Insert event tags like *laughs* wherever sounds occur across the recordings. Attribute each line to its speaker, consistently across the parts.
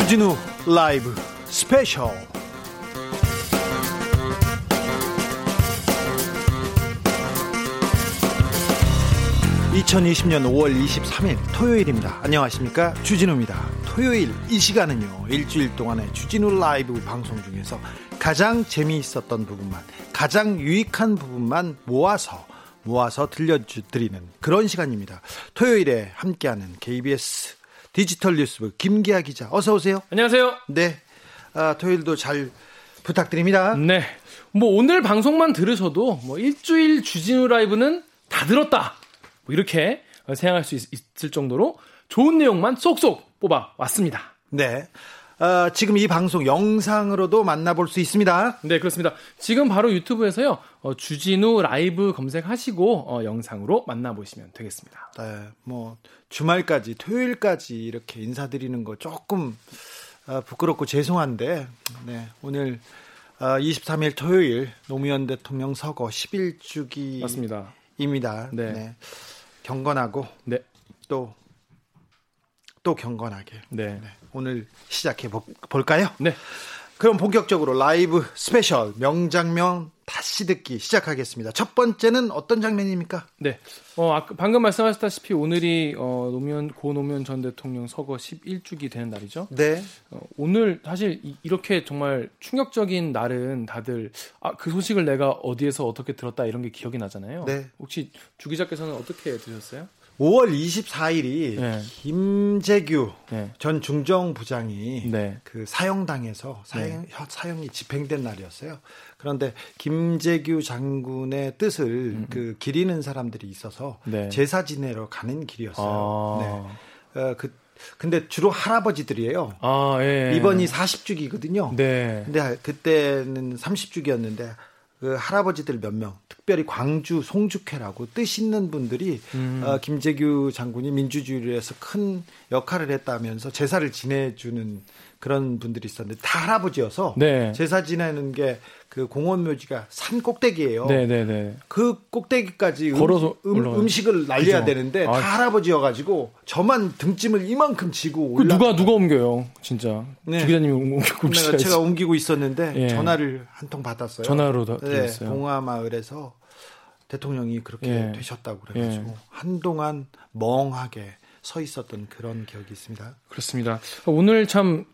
Speaker 1: 주진우 라이브 스페셜 2020년 5월 23일 토요일입니다. 안녕하십니까? 주진우입니다. 토요일 이 시간은요, 일주일 동안의 주진우 라이브 방송 중에서 가장 재미있었던 부분만, 가장 유익한 부분만 모아서, 모아서 들려드리는 그런 시간입니다. 토요일에 함께하는 KBS 디지털 뉴스부 김기아 기자, 어서 오세요.
Speaker 2: 안녕하세요.
Speaker 1: 네. 아, 토요일도 잘 부탁드립니다.
Speaker 2: 네. 뭐 오늘 방송만 들으셔도 뭐 일주일 주진우 라이브는 다 들었다. 뭐 이렇게 생각할 수 있, 을 정도로 좋은 내용만 쏙쏙 뽑아 왔습니다.
Speaker 1: 네. 어, 지금 이 방송 영상으로도 만나볼 수 있습니다.
Speaker 2: 네, 그렇습니다. 지금 바로 유튜브에서요, 어, 주진우 라이브 검색하시고, 어, 영상으로 만나보시면 되겠습니다.
Speaker 1: 네, 뭐, 주말까지, 토요일까지 이렇게 인사드리는 거 조금, 어, 부끄럽고 죄송한데, 네, 오늘, 23일 어, 토요일 노무현 대통령 서거 11주기.
Speaker 2: 맞습니다.
Speaker 1: 입니다. 네. 네. 경건하고, 네. 또, 또 경건하게. 네. 네. 오늘 시작해 볼까요?
Speaker 2: 네.
Speaker 1: 그럼 본격적으로 라이브 스페셜 명장면 다시 듣기 시작하겠습니다. 첫 번째는 어떤 장면입니까?
Speaker 2: 네. 어, 아까 방금 말씀하셨다시피 오늘이 어, 노무현 고 노무현 전 대통령 서거 11주기 되는 날이죠.
Speaker 1: 네.
Speaker 2: 어, 오늘 사실 이, 렇게 정말 충격적인 날은 다들 아, 그 소식을 내가 어디에서 어떻게 들었다 이런 게 기억이 나잖아요.
Speaker 1: 네.
Speaker 2: 혹시 주 기자께서는 어떻게 들으셨어요?
Speaker 1: 5월 24일이 네. 김재규 네. 전 중정부장이 네. 그 사형당해서 사형, 네. 사형이 집행된 날이었어요. 그런데 김재규 장군의 뜻을 음. 음. 그 기리는 사람들이 있어서 네. 제사 지내러 가는 길이었어요. 아. 네. 어, 그 근데 주로 할아버지들이에요.
Speaker 2: 아, 예.
Speaker 1: 이번이 40주기거든요. 네. 근데 그때는 30주기였는데 그 할아버지들 몇 명, 특별히 광주 송죽회라고 뜻 있는 분들이 음. 어, 김재규 장군이 민주주의를 위해서 큰 역할을 했다면서 제사를 지내주는 그런 분들이 있었는데 다 할아버지여서 네. 제사 지내는 게 그 공원 묘지가 산 꼭대기예요.
Speaker 2: 네네네. 네, 네.
Speaker 1: 그 꼭대기까지 걸어서 음, 식을 날려야 그죠. 되는데 아. 다 할아버지여가지고 저만 등짐을 이만큼 지고
Speaker 2: 그 올라. 누가 누가 옮겨요, 진짜. 네. 주 기자님이 옮기고
Speaker 1: 제가 옮기고 있었는데 예. 전화를 한 통 받았어요.
Speaker 2: 전화로 드렸어요.
Speaker 1: 네, 봉화마을에서 대통령이 그렇게 예. 되셨다고 그래가지고 예. 한동안 멍하게 서 있었던 그런 기억이 있습니다.
Speaker 2: 그렇습니다. 오늘 참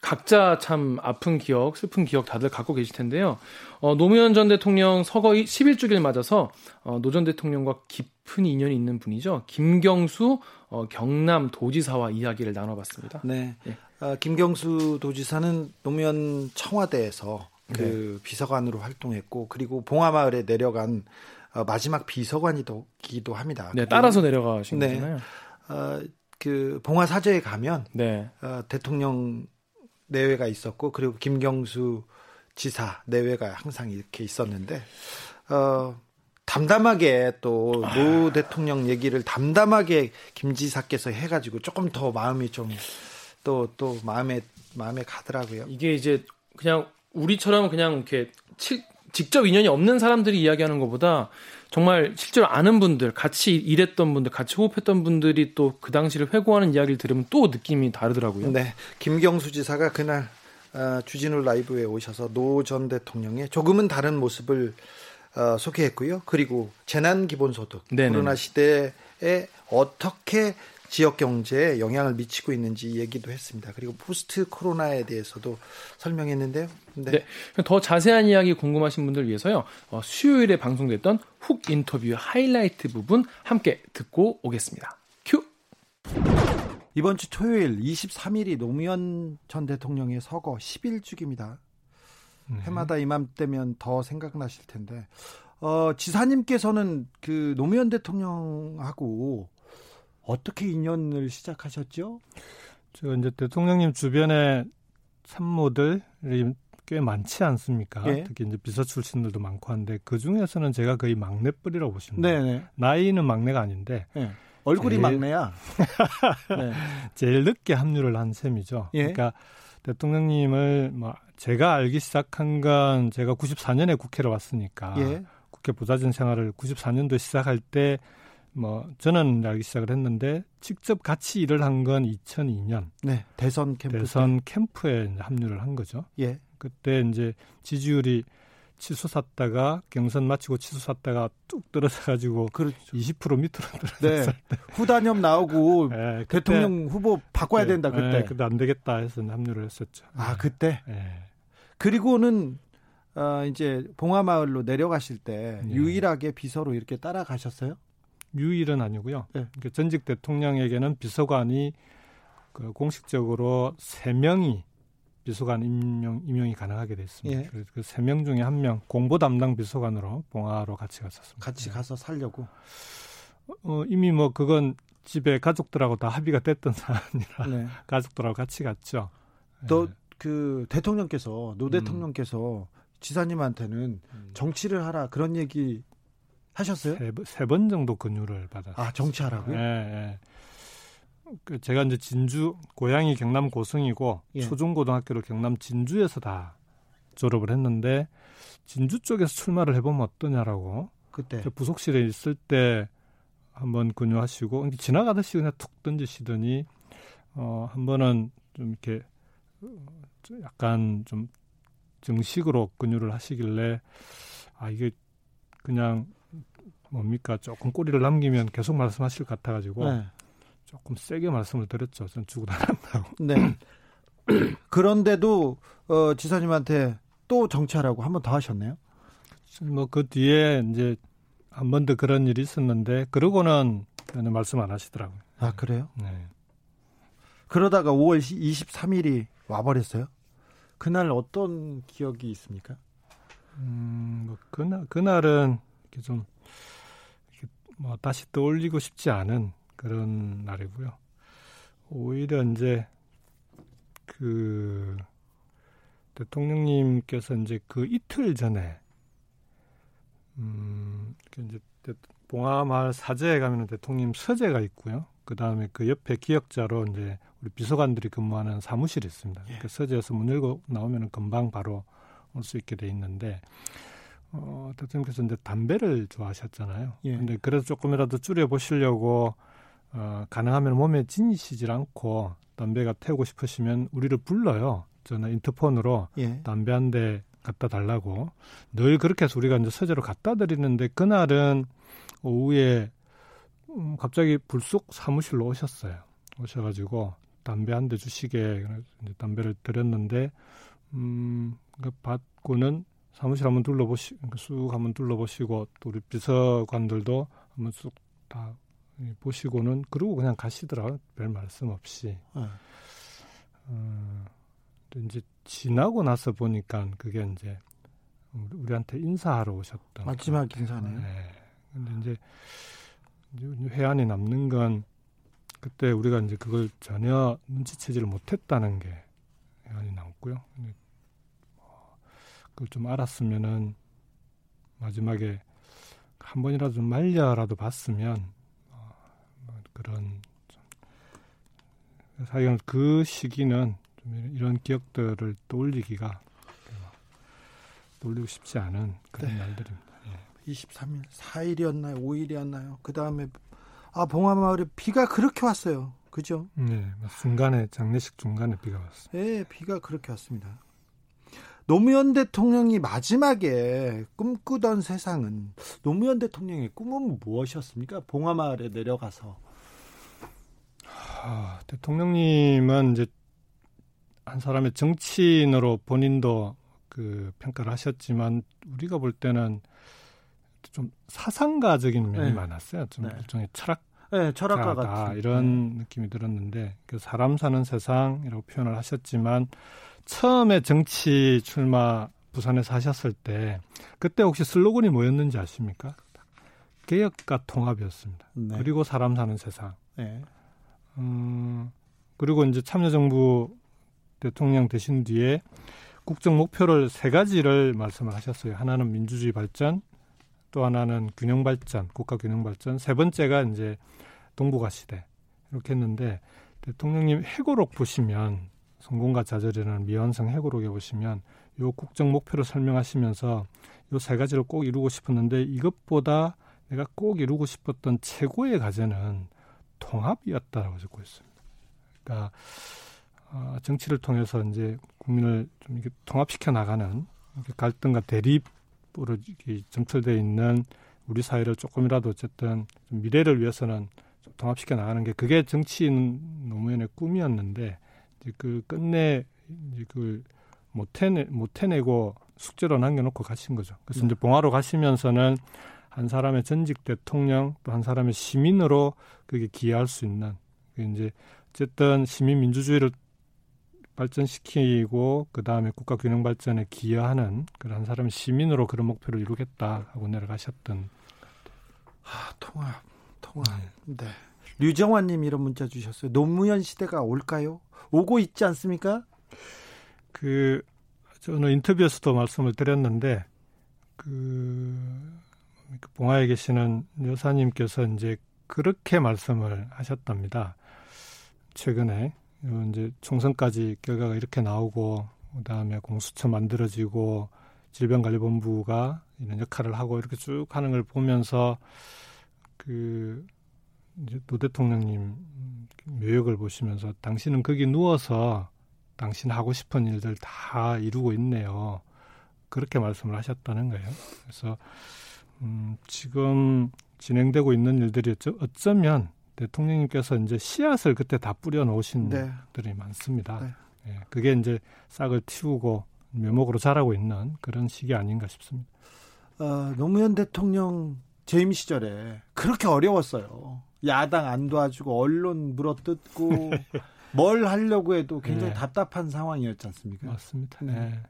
Speaker 2: 각자 참 아픈 기억, 슬픈 기억 다들 갖고 계실 텐데요. 어, 노무현 전 대통령 서거 11주기를 맞아서 어, 노 전 대통령과 깊은 인연이 있는 분이죠. 김경수 어, 경남 도지사와 이야기를 나눠봤습니다.
Speaker 1: 네. 예. 어, 김경수 도지사는 노무현 청와대에서 그 네. 비서관으로 활동했고 그리고 봉하마을에 내려간 어, 마지막 비서관이기도 합니다.
Speaker 2: 네, 따라서 내려가신 네. 거잖아요.
Speaker 1: 어, 그 봉화 사저에 가면 네. 어, 대통령 내외가 있었고 그리고 김경수 지사 내외가 항상 이렇게 있었는데 어 담담하게 또노 아. 대통령 얘기를 담담하게 김 지사께서 해가지고 조금 더 마음이 좀 또또 또 마음에 마음에 가더라고요.
Speaker 2: 이게 이제 그냥 우리처럼 그냥 이렇게 치, 직접 인연이 없는 사람들이 이야기하는 것보다 정말 실제로 아는 분들, 같이 일했던 분들, 같이 호흡했던 분들이 또 그 당시를 회고하는 이야기를 들으면 또 느낌이 다르더라고요.
Speaker 1: 네. 김경수 지사가 그날 어, 주진우 라이브에 오셔서 노 전 대통령의 조금은 다른 모습을 어, 소개했고요. 그리고 재난 기본소득 네네. 코로나 시대에 어떻게 지역 경제에 영향을 미치고 있는지 얘기도 했습니다. 그리고 포스트 코로나에 대해서도 설명했는데요.
Speaker 2: 네. 네. 더 자세한 이야기 궁금하신 분들 위해서요. 어, 수요일에 방송됐던 훅 인터뷰 하이라이트 부분 함께 듣고 오겠습니다. 큐.
Speaker 1: 이번 주 토요일 23일이 노무현 전 대통령의 서거 10일주기입니다. 음. 해마다 이맘때면 더 생각나실 텐데 어, 지사님께서는 그 노무현 대통령하고 어떻게 인연을 시작하셨죠?
Speaker 3: 저 이제 대통령님 주변에 참모들이 꽤 많지 않습니까? 예. 특히 이제 비서 출신들도 많고 한데 그 중에서는 제가 거의 막내뻘이라고 보시면. 네네. 나이는 막내가 아닌데 예.
Speaker 1: 얼굴이 제일, 막내야. *laughs*
Speaker 3: 네. 제일 늦게 합류를 한 셈이죠. 예. 그러니까 대통령님을 뭐 제가 알기 시작한 건 제가 94년에 국회로 왔으니까 예. 국회 부자진 생활을 94년도 시작할 때 뭐 저는 알기 시작을 했는데 직접 같이 일을 한 건 2002년.
Speaker 1: 네. 대선 캠프
Speaker 3: 대선 캠프에 합류를 한 거죠.
Speaker 1: 예.
Speaker 3: 그때 이제 지지율이 치솟았다가 경선 마치고 치솟았다가 뚝 떨어져 가지고 그렇죠. 20% 밑으로 떨어졌을 네.
Speaker 1: 때 후단협 나오고 *laughs* 네, 대통령 후보 바꿔야 네, 된다 그때. 네,
Speaker 3: 근데 안 되겠다 해서 합류를 했었죠.
Speaker 1: 아 그때. 네. 그리고는 어, 이제 봉화마을로 내려가실 때 네. 유일하게 비서로 이렇게 따라가셨어요?
Speaker 3: 유일은 아니고요. 네. 그러니까 전직 대통령에게는 비서관이 그 공식적으로 세 명이 비서관 임명 임명이 가능하게 됐습니다. 예. 그래서 그 세 명 중에 한 명 공보 담당 비서관으로 봉화로 같이 갔었습니다.
Speaker 1: 같이 네. 가서 살려고.
Speaker 3: 어, 이미 뭐 그건 집에 가족들하고 다 합의가 됐던 *laughs* 사안이라 네. 가족들하고 같이 갔죠.
Speaker 1: 또그 네. 대통령께서 노 음. 대통령께서 음. 지사님한테는 음. 정치를 하라 그런 얘기 하셨어요?
Speaker 3: 세 번 정도 권유를 받았어요.
Speaker 1: 아 정치하라고요? 네. 네.
Speaker 3: 그 제가 이제 진주 고향이 경남 고성이고 예. 초중고등학교를 경남 진주에서 다 졸업을 했는데 진주 쪽에서 출마를 해보면 어떠냐라고
Speaker 1: 그때
Speaker 3: 부속실에 있을 때 한번 권유하시고 지나가듯이 그냥 툭 던지시더니 어, 한 번은 좀 이렇게 어, 약간 좀 정식으로 권유를 하시길래 아 이게 그냥 뭡니까 조금 꼬리를 남기면 계속 말씀하실 것 같아가지고 네. 조금 세게 말씀을 드렸죠. 전 주고 다닌다고. *laughs*
Speaker 1: 네. *clears throat* 그런데도 어, 지사님한테 또 정치하라고 한 번 더 하셨네요.
Speaker 3: 뭐 그 뒤에 이제 한 번 더 그런 일이 있었는데 그러고는 말씀 안 하시더라고요.
Speaker 1: 아 그래요? 네. 그러다가 5월 23일이 와버렸어요. 그날 어떤 기억이 있습니까?
Speaker 3: 음, 뭐 그날 그날은 이렇게 좀 뭐 다시 떠올리고 싶지 않은 그런 날이고요. 오히려 이제 그 대통령님께서 이제 그 이틀 전에 음 이제 봉화마을 사제에 가면 대통령 서재가 있고요. 그 다음에 그 옆에 기억자로 이제 우리 비서관들이 근무하는 사무실이 있습니다. 예. 그 서재에서 문 열고 나오면 금방 바로 올 수 있게 돼 있는데 어, 대통령께서 이제 담배를 좋아하셨잖아요. 예. 근데 그래서 조금이라도 줄여 보시려고 어, 가능하면 몸에 지니시질 않고 담배가 태우고 싶으시면 우리를 불러요. 저는 인터폰으로 예. 담배 한 대 갖다 달라고 늘 그렇게 해서 우리가 이제 서재로 갖다 드리는데 그날은 오후에 음, 갑자기 불쑥 사무실로 오셨어요. 오셔가지고 담배 한 대 주시게 담배를 드렸는데 음, 그 받고는 사무실 한번 둘러보시, 쑥 한번 둘러보시고 또 우리 비서관들도 한번 쑥 다 보시고는 그러고 그냥 가시더라고요. 별 말씀 없이. 네. 어, 이제 지나고 나서 보니까 그게 이제 우리한테 인사하러 오셨던
Speaker 1: 마지막 인사네요. 네.
Speaker 3: 근데 이제 회안이 남는 건 그때 우리가 이제 그걸 전혀 눈치채지를 못했다는 게 회안이 남고요. 뭐 그걸 좀 알았으면은 마지막에 한 번이라도 좀 말려라도 봤으면 그런 사실은 그 시기는 좀 이런 기억들을 떠올리기가 떠올리고 싶지 않은 그런 네. 날들입니다.
Speaker 1: 예. 23일, 4일이었나요? 5일이었나요? 그 다음에 아 봉화마을에 비가 그렇게 왔어요. 그죠?
Speaker 3: 네, 중간에 장례식 중간에 비가 왔어요.
Speaker 1: 네, 비가 그렇게 왔습니다. 노무현 대통령이 마지막에 꿈꾸던 세상은 노무현 대통령의 꿈은 무엇이었습니까? 봉화마을에 내려가서
Speaker 3: 아, 대통령님은 이제 한 사람의 정치인으로 본인도 그 평가를 하셨지만 우리가 볼 때는 좀 사상가적인 면이 네. 많았어요. 좀 네. 일종의 철학
Speaker 1: 네, 철학가 같은
Speaker 3: 이런 네. 느낌이 들었는데 그 사람 사는 세상이라고 표현을 하셨지만 처음에 정치 출마 부산에서 하셨을 때 그때 혹시 슬로건이 뭐였는지 아십니까? 개혁과 통합이었습니다. 네. 그리고 사람 사는 세상. 네. 음, 그리고 이제 참여정부 대통령 되신 뒤에 국정 목표를 세 가지를 말씀을 하셨어요. 하나는 민주주의 발전, 또 하나는 균형 발전, 국가 균형 발전, 세 번째가 이제 동북아 시대 이렇게 했는데 대통령님 해고록 보시면 성공과 좌절이라는 미완성 해고록에 보시면 요 국정 목표를 설명하시면서 요 세 가지를 꼭 이루고 싶었는데 이것보다 내가 꼭 이루고 싶었던 최고의 과제는 통합이었다라고 적고 있습니다. 그러니까 어, 정치를 통해서 이제 국민을 좀 이렇게 통합시켜 나가는 갈등과 대립으로 이렇게 점철되어 있는 우리 사회를 조금이라도 어쨌든 미래를 위해서는 좀 통합시켜 나가는 게 그게 정치인 노무현의 꿈이었는데 이제 그 끝내 이제 그걸 못 해내 못 해내고 숙제로 남겨놓고 가신 거죠. 그래서 네. 이제 봉화로 가시면서는 한 사람의 전직 대통령 또 한 사람의 시민으로 그게 기여할 수 있는 이제 어쨌든 시민 민주주의를 발전시키고 그 다음에 국가 균형 발전에 기여하는 그런 사람의 시민으로 그런 목표를 이루겠다 하고 내려가셨던.
Speaker 1: 아 통합, 통합. 네. 네. 류정환님 이런 문자 주셨어요. 노무현 시대가 올까요? 오고 있지 않습니까?
Speaker 3: 그 저는 인터뷰에서도 말씀을 드렸는데 그 봉화에 계시는 여사님께서 이제 그렇게 말씀을 하셨답니다. 최근에 이제 총선까지 결과가 이렇게 나오고 그다음에 공수처 만들어지고 질병관리본부가 이런 역할을 하고 이렇게 쭉 하는 걸 보면서 그 이제 노 대통령님 묘역을 보시면서 당신은 거기 누워서 당신 하고 싶은 일들 다 이루고 있네요. 그렇게 말씀을 하셨다는 거예요. 그래서 음, 지금 진행되고 있는 일들이 어쩌면 대통령님께서 이제 씨앗을 그때 다 뿌려 놓으신 네. 분들이 많습니다. 네. 예, 그게 이제 싹을 틔우고 묘목으로 자라고 있는 그런 시기 아닌가 싶습니다.
Speaker 1: 어, 노무현 대통령 재임 시절에 그렇게 어려웠어요. 야당 안 도와주고 언론 물어뜯고 *laughs* 뭘 하려고 해도 굉장히 네. 답답한 상황이었지 않습니까?
Speaker 3: 맞습니다. 네.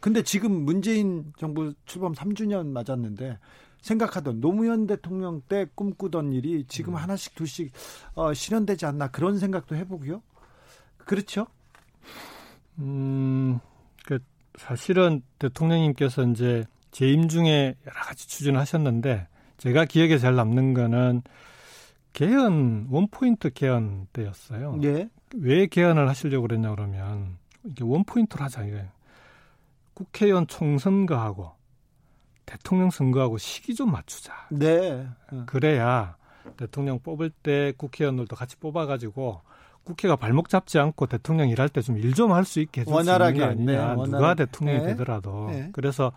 Speaker 1: 근데 지금 문재인 정부 출범 3주년 맞았는데 생각하던 노무현 대통령 때 꿈꾸던 일이 지금 음. 하나씩 둘씩 어, 실현되지 않나 그런 생각도 해보고요. 그렇죠?
Speaker 3: 음, 그 사실은 대통령님께서 이제 재임 중에 여러 가지 추진하셨는데 제가 기억에 잘 남는 거는 개헌 원포인트 개헌 때였어요. 예. 왜 개헌을 하시려고 그랬냐 그러면 이게 원포인트로 하자 이거예요. 국회의원 총선거하고 대통령 선거하고 시기 좀 맞추자. 네. 그래야 대통령 뽑을 때 국회의원들도 같이 뽑아가지고 국회가 발목 잡지 않고 대통령 일할 때 좀 일 좀 할 수 있게 해줄 수 있는 거 아니냐. 네, 누가 대통령이 네. 되더라도. 네. 그래서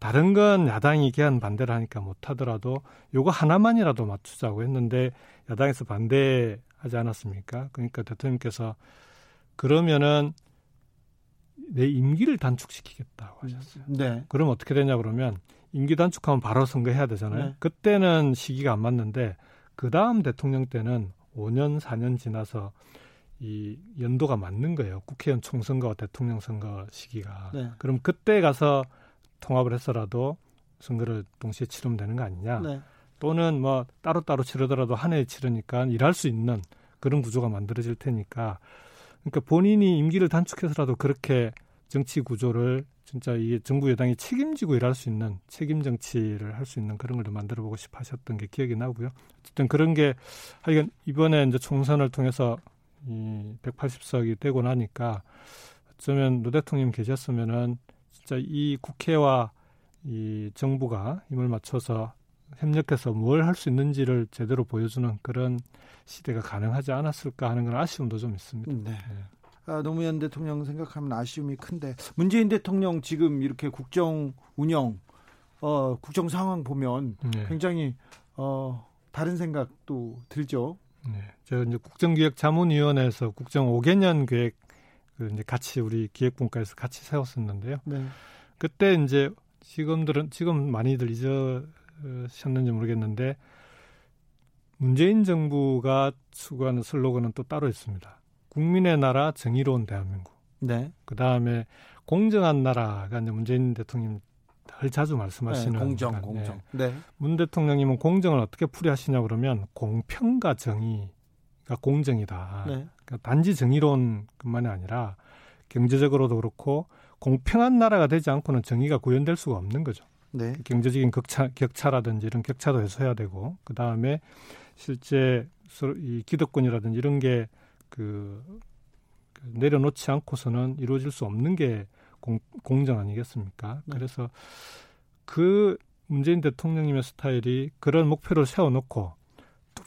Speaker 3: 다른 건 야당이 개헌 반대를 하니까 못하더라도 요거 하나만이라도 맞추자고 했는데 야당에서 반대하지 않았습니까? 그러니까 대통령께서 그러면은 내 임기를 단축시키겠다고 하셨어요. 네. 그럼 어떻게 되냐 그러면 임기 단축하면 바로 선거해야 되잖아요. 네. 그때는 시기가 안 맞는데 그 다음 대통령 때는 5년 4년 지나서 이 연도가 맞는 거예요. 국회의원 총선거와 대통령 선거 시기가. 네. 그럼 그때 가서 통합을 해서라도 선거를 동시에 치르면 되는 거 아니냐. 네. 또는 뭐 따로따로 치르더라도 한 해에 치르니까 일할 수 있는 그런 구조가 만들어질 테니까 그러니까 본인이 임기를 단축해서라도 그렇게 정치 구조를 진짜 이게 정부 여당이 책임지고 일할 수 있는 책임 정치를 할 수 있는 그런 걸좀 만들어 보고 싶어 하셨던 게 기억이 나고요. 어쨌든 그런 게 하여간 이번에 이제 총선을 통해서 이 180석이 되고 나니까 어쩌면 노 대통령 계셨으면은 진짜 이 국회와 이 정부가 힘을 맞춰서 협력해서 뭘 할 수 있는지를 제대로 보여주는 그런 시대가 가능하지 않았을까 하는 그런 아쉬움도 좀 있습니다. 네. 네.
Speaker 1: 아, 노무현 대통령 생각하면 아쉬움이 큰데 문재인 대통령 지금 이렇게 국정 운영, 어, 국정 상황 보면 네. 굉장히 어, 다른 생각도 들죠.
Speaker 3: 네. 제가 이제 국정기획자문위원회에서 국정 5개년 계획 그 이제 같이 우리 기획분과에서 같이 세웠었는데요. 네. 그때 이제 지금들은 지금 많이들 잊으셨는지 모르겠는데 문재인 정부가 추구하는 슬로건은 또 따로 있습니다. 국민의 나라 정의로운 대한민국. 네. 그 다음에 공정한 나라가 이제 문재인 대통령 덜 자주 말씀하시는
Speaker 1: 네, 공정, 네. 공정. 네.
Speaker 3: 문 대통령님은 공정을 어떻게 풀이하시냐 그러면 공평과 정의 가 공정이다. 네. 그러니까 단지 정의로운것만이 아니라 경제적으로도 그렇고 공평한 나라가 되지 않고는 정의가 구현될 수가 없는 거죠. 네. 경제적인 격차, 격차라든지 이런 격차도 해소해야 되고 그 다음에 실제 이 기득권이라든지 이런 게그 그 내려놓지 않고서는 이루어질 수 없는 게 공, 공정 아니겠습니까? 네. 그래서 그 문재인 대통령님의 스타일이 그런 목표를 세워놓고 뚜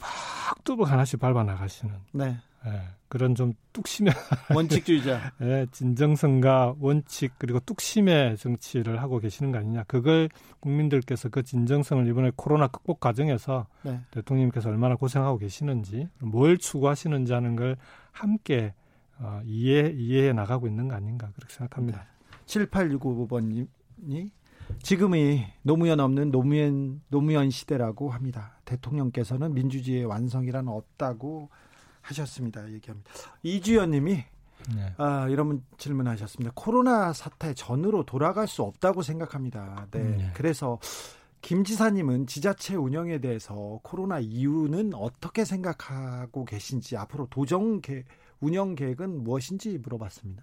Speaker 3: 벅뚜벅 하나씩 밟아 나가시는. 네. 예, 그런 좀 뚝심의 *laughs*
Speaker 1: 원칙주의자.
Speaker 3: 예, 진정성과 원칙 그리고 뚝심의 정치를 하고 계시는 거 아니냐. 그걸 국민들께서 그 진정성을 이번에 코로나 극복 과정에서 네. 대통령님께서 얼마나 고생하고 계시는지 뭘 추구하시는지 하는 걸 함께 어, 이해 이해해 나가고 있는 거 아닌가 그렇게 생각합니다. 네.
Speaker 1: 7865번님이 지금이 노무현 없는 노무현 노무현 시대라고 합니다. 대통령께서는 민주주의의 완성이란 없다고 하셨습니다. 얘기합니다. 이주연님이 네. 아, 이런 질문하셨습니다. 코로나 사태 전으로 돌아갈 수 없다고 생각합니다. 네. 네. 그래서 김 지사님은 지자체 운영에 대해서 코로나 이후는 어떻게 생각하고 계신지 앞으로 도정 계, 운영 계획은 무엇인지 물어봤습니다.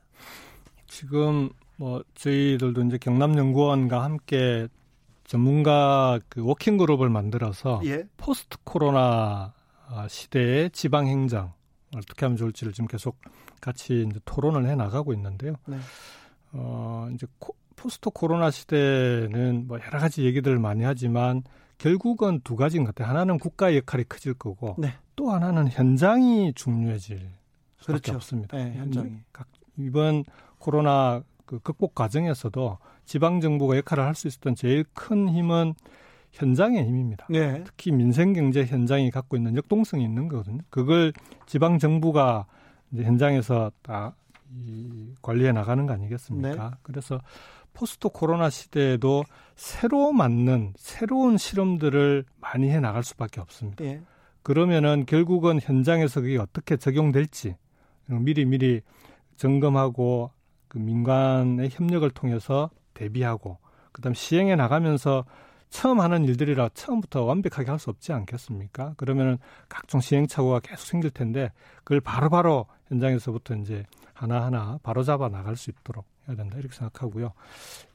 Speaker 3: 지금 뭐 저희들도 이제 경남연구원과 함께 전문가 그 working group을 만들어서 예? 포스트 코로나 아, 시대의 지방 행정 어떻게 하면 좋을지를 지금 계속 같이 이제 토론을 해 나가고 있는데요. 네. 어, 이제 코, 포스트 코로나 시대는 뭐 여러 가지 얘기들을 많이 하지만 결국은 두 가지인 것 같아요. 하나는 국가의 역할이 커질 거고 네. 또 하나는 현장이 중요해질 수밖에 그렇죠. 없습니다. 네, 현장이. 이번 코로나 그 극복 과정에서도 지방 정부가 역할을 할 수 있었던 제일 큰 힘은 현장의 힘입니다. 네. 특히 민생 경제 현장이 갖고 있는 역동성이 있는 거거든요. 그걸 지방 정부가 현장에서 다 이, 관리해 나가는 거 아니겠습니까? 네. 그래서 포스트 코로나 시대에도 새로 맞는 새로운 실험들을 많이 해 나갈 수밖에 없습니다. 네. 그러면은 결국은 현장에서 그게 어떻게 적용될지 미리 미리 점검하고 그 민간의 협력을 통해서 대비하고 그다음 시행해 나가면서 처음 하는 일들이라 처음부터 완벽하게 할 수 없지 않겠습니까? 그러면은 각종 시행착오가 계속 생길 텐데 그걸 바로바로 바로 현장에서부터 이제 하나하나 바로 잡아 나갈 수 있도록 해야 된다 이렇게 생각하고요.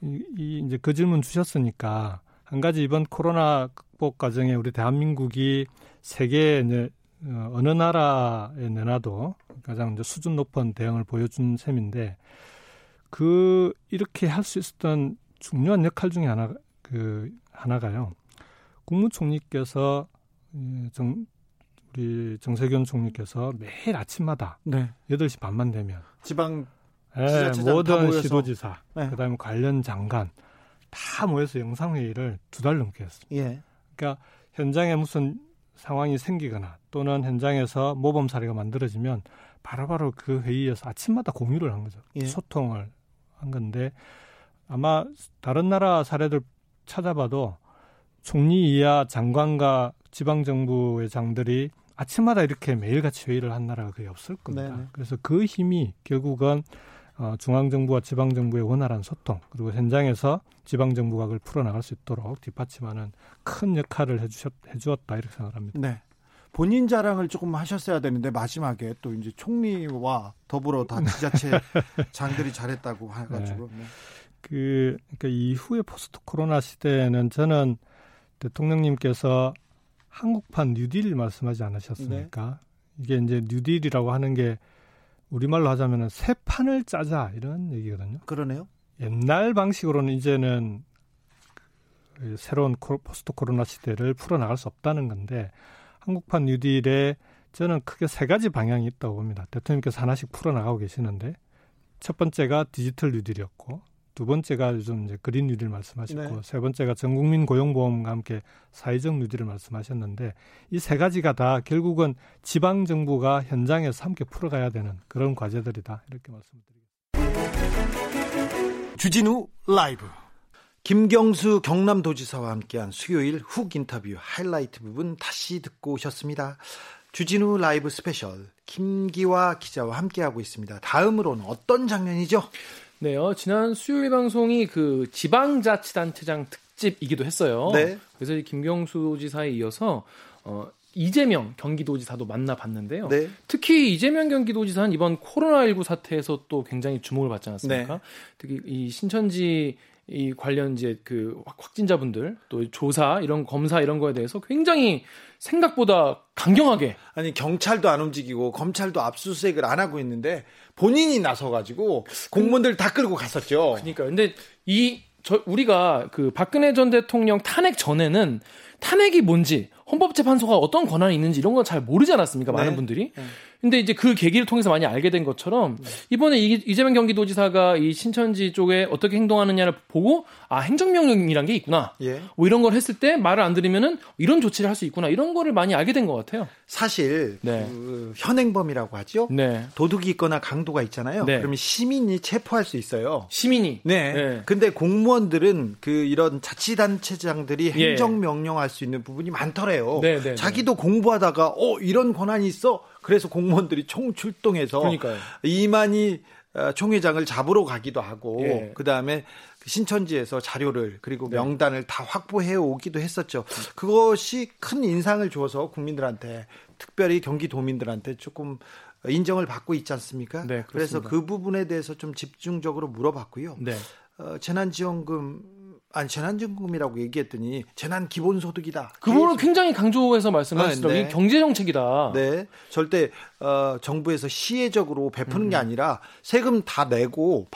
Speaker 3: 이, 이 이제 그 질문 주셨으니까 한 가지 이번 코로나 극복 과정에 우리 대한민국이 세계 이제 어, 어느 나라에 내놔도 가장 이제 수준 높은 대응을 보여준 셈인데 그 이렇게 할 수 있었던 중요한 역할 중에 하나 그 하나가요. 국무총리께서 정, 우리 정세균 총리께서 매일 아침마다 네. 8시 반만 되면
Speaker 1: 지방
Speaker 3: 네, 모든 시도지사 네. 그다음에 관련 장관 다 모여서 영상 회의를 두 달 넘게 했습니다. 예. 그러니까 현장에 무슨 상황이 생기거나 또는 현장에서 모범 사례가 만들어지면 바로바로 그 회의에서 아침마다 공유를 한 거죠. 예. 소통을 한 건데 아마 다른 나라 사례들 찾아봐도 총리 이하 장관과 지방 정부의 장들이 아침마다 이렇게 매일같이 회의를 한 나라가 거의 없을 겁니다. 네네. 그래서 그 힘이 결국은 어, 중앙 정부와 지방 정부의 원활한 소통 그리고 현장에서 지방 정부가 그걸 풀어나갈 수 있도록 뒷받침하는 큰 역할을 해주셨 해주었다 이렇게 생각합니다. 네.
Speaker 1: 본인 자랑을 조금 하셨어야 되는데 마지막에 또 이제 총리와 더불어 다 지자체 *laughs* 장들이 잘했다고 해가지고. 네. 네.
Speaker 3: 그 그러니까 이후에 포스트 코로나 시대에는 저는 대통령님께서 한국판 뉴딜 말씀하지 않으셨습니까? 네. 이게 이제 뉴딜이라고 하는 게 우리말로 하자면은 새 판을 짜자 이런 얘기거든요.
Speaker 1: 그러네요.
Speaker 3: 옛날 방식으로는 이제는 그 새로운 포스트 코로나 시대를 풀어나갈 수 없다는 건데 한국판 뉴딜에 저는 크게 세 가지 방향이 있다고 봅니다. 대통령께서 하나씩 풀어나가고 계시는데 첫 번째가 디지털 뉴딜이었고 두 번째가 요즘 이제 그린 뉴딜 말씀하셨고 네. 세 번째가 전국민 고용보험과 함께 사회적 뉴딜을 말씀하셨는데 이 세 가지가 다 결국은 지방 정부가 현장에서 함께 풀어가야 되는 그런 과제들이다 이렇게 말씀드리겠습니다.
Speaker 1: 주진우 라이브 김경수 경남도지사와 함께한 수요일 훅 인터뷰 하이라이트 부분 다시 듣고 오셨습니다. 주진우 라이브 스페셜 김기화 기자와 함께하고 있습니다. 다음으로는 어떤 장면이죠?
Speaker 2: 네요. 지난 수요일 방송이 그 지방자치단체장 특집이기도 했어요. 네. 그래서 김경수 지사에 이어서 어 이재명 경기도지사도 만나봤는데요. 네. 특히 이재명 경기도지사는 이번 코로나19 사태에서 또 굉장히 주목을 받지 않았습니까? 네. 특히 이 신천지 이 관련 이제 그 확진자분들 또 조사 이런 검사 이런 거에 대해서 굉장히 생각보다 강경하게
Speaker 1: 아니 경찰도 안 움직이고 검찰도 압수수색을 안 하고 있는데 본인이 나서 가지고 공무원들 다 끌고 갔었죠.
Speaker 2: 그러니까 근데 이 저 우리가 그 박근혜 전 대통령 탄핵 전에는 탄핵이 뭔지 헌법재판소가 어떤 권한이 있는지 이런 건 잘 모르지 않았습니까? 많은 네. 분들이. 네. 근데 이제 그 계기를 통해서 많이 알게 된 것처럼 이번에 이재명 경기도지사가 이 신천지 쪽에 어떻게 행동하느냐를 보고 아 행정명령이란 게 있구나. 예. 뭐 이런 걸 했을 때 말을 안 들으면은 이런 조치를 할 수 있구나. 이런 거를 많이 알게 된 것 같아요.
Speaker 1: 사실 네. 그 현행범이라고 하죠. 네. 도둑이 있거나 강도가 있잖아요. 네. 그러면 시민이 체포할 수 있어요.
Speaker 2: 시민이.
Speaker 1: 네. 네. 근데 공무원들은 그 이런 자치단체장들이 예. 행정명령할 수 있는 부분이 많더래요. 네, 네, 네. 자기도 공부하다가 어 이런 권한이 있어. 그래서 공무원들이 총출동해서 그러니까요. 이만희 어, 총회장을 잡으러 가기도 하고 예. 그다음에 그 신천지에서 자료를 그리고 네. 명단을 다 확보해 오기도 했었죠. 그것이 큰 인상을 줘서 국민들한테 특별히 경기도민들한테 조금 인정을 받고 있지 않습니까? 네, 그래서 그 부분에 대해서 좀 집중적으로 물어봤고요. 네. 어, 재난지원금 아니 재난지원금이라고 얘기했더니 재난 기본소득이다.
Speaker 2: 그 부분을 굉장히 강조해서 말씀하시더라고요. 네, 네. 경제 정책이다.
Speaker 1: 네, 절대 어, 정부에서 시혜적으로 베푸는 음. 게 아니라 세금 다 내고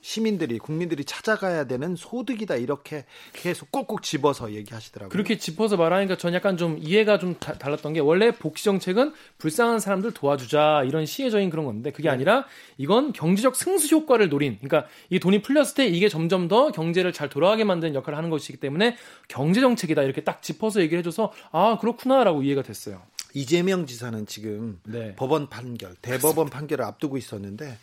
Speaker 1: 시민들이 국민들이 찾아가야 되는 소득이다 이렇게 계속 꼭꼭 집어서 얘기하시더라고요.
Speaker 2: 그렇게 짚어서 말하니까 전 약간 좀 이해가 좀 다, 달랐던 게 원래 복지 정책은 불쌍한 사람들 도와주자 이런 시혜적인 그런 건데 그게 네. 아니라 이건 경제적 승수 효과를 노린 그러니까 이 돈이 풀렸을 때 이게 점점 더 경제를 잘 돌아가게 만 만드는 역할을 하는 것이기 때문에 경제 정책이다 이렇게 딱 짚어서 얘기를 해줘서 아 그렇구나라고 이해가 됐어요.
Speaker 1: 이재명 지사는 지금 네. 법원 판결, 대법원 판결을 앞두고 있었는데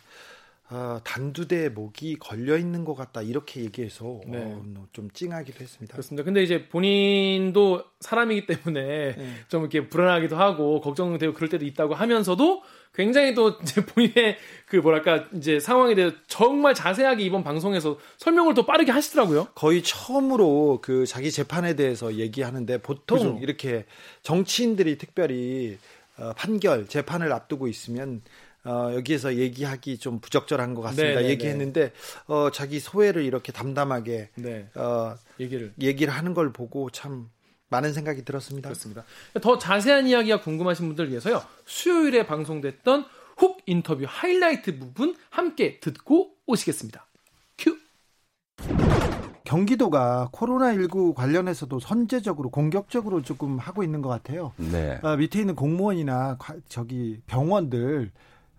Speaker 1: 어, 단두대 목이 걸려 있는 것 같다 이렇게 얘기해서 네. 어, 좀 찡하기도 했습니다.
Speaker 2: 그렇습니다. 근데 이제 본인도 사람이기 때문에 네. *laughs* 좀 이렇게 불안하기도 하고 걱정되고 그럴 때도 있다고 하면서도 굉장히 또 이제 *laughs* 본인의 그 뭐랄까 이제 상황에 대해서 정말 자세하게 이번 방송에서 설명을 또 빠르게 하시더라고요.
Speaker 1: 거의 처음으로 그 자기 재판에 대해서 얘기하는데 보통 그죠. 이렇게 정치인들이 특별히 어, 판결 재판을 앞두고 있으면 어, 여기에서 얘기하기 좀 부적절한 것 같습니다. 네네네. 네, 얘기했는데 어, 자기 소회를 이렇게 담담하게 네. 어, 얘기를 얘기를 하는 걸 보고 참 많은 생각이 들었습니다.
Speaker 2: 그렇습니다. 더 자세한 이야기가 궁금하신 분들 위해서요. 수요일에 방송됐던 훅 인터뷰 하이라이트 부분 함께 듣고 오시겠습니다. 큐.
Speaker 1: 경기도가 코로나19 관련해서도 선제적으로 공격적으로 조금 하고 있는 것 같아요. 네. 어, 밑에 있는 공무원이나 저기 병원들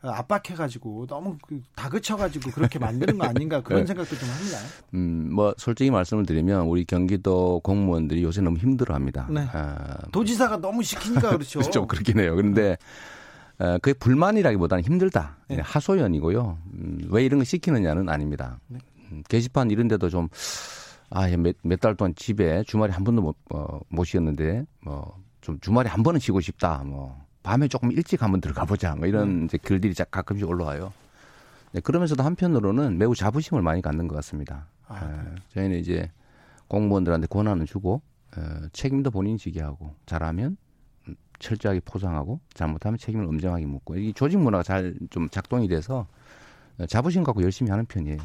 Speaker 1: 압박해가지고 너무 그 다그쳐가지고 그렇게 만드는 거 아닌가 그런 *laughs* 네. 생각도 좀 합니다.
Speaker 4: 음, 뭐 솔직히 말씀을 드리면 우리 경기도 공무원들이 요새 너무 힘들어합니다. 네.
Speaker 1: 아, 도지사가 너무 시키니까 그렇죠. *laughs*
Speaker 4: 좀 그렇긴 해요. 그런데 어, 그게 불만이라기보다는 힘들다. 네. 하소연이고요. 음, 왜 이런 거 시키느냐는 아닙니다. 네. 음, 게시판 이런 데도 좀 아, 몇달 동안 집에 주말에 한 번도 못, 어, 못 쉬었는데, 뭐, 좀 주말에 한 번은 쉬고 싶다, 뭐, 밤에 조금 일찍 한번 들어가 보자. 뭐 이런 음. 이제 글들이 가끔씩 올라와요. 네, 그러면서도 한편으로는 매우 자부심을 많이 갖는 것 같습니다. 아, 네. 저희는 이제 공무원들한테 권한을 주고 어, 책임도 본인이 지게 하고 잘하면 철저하게 포장하고 잘못하면 책임을 엄정하게 묻고 이 조직 문화가 잘 좀 작동이 돼서 자부심 갖고 열심히 하는 편이에요.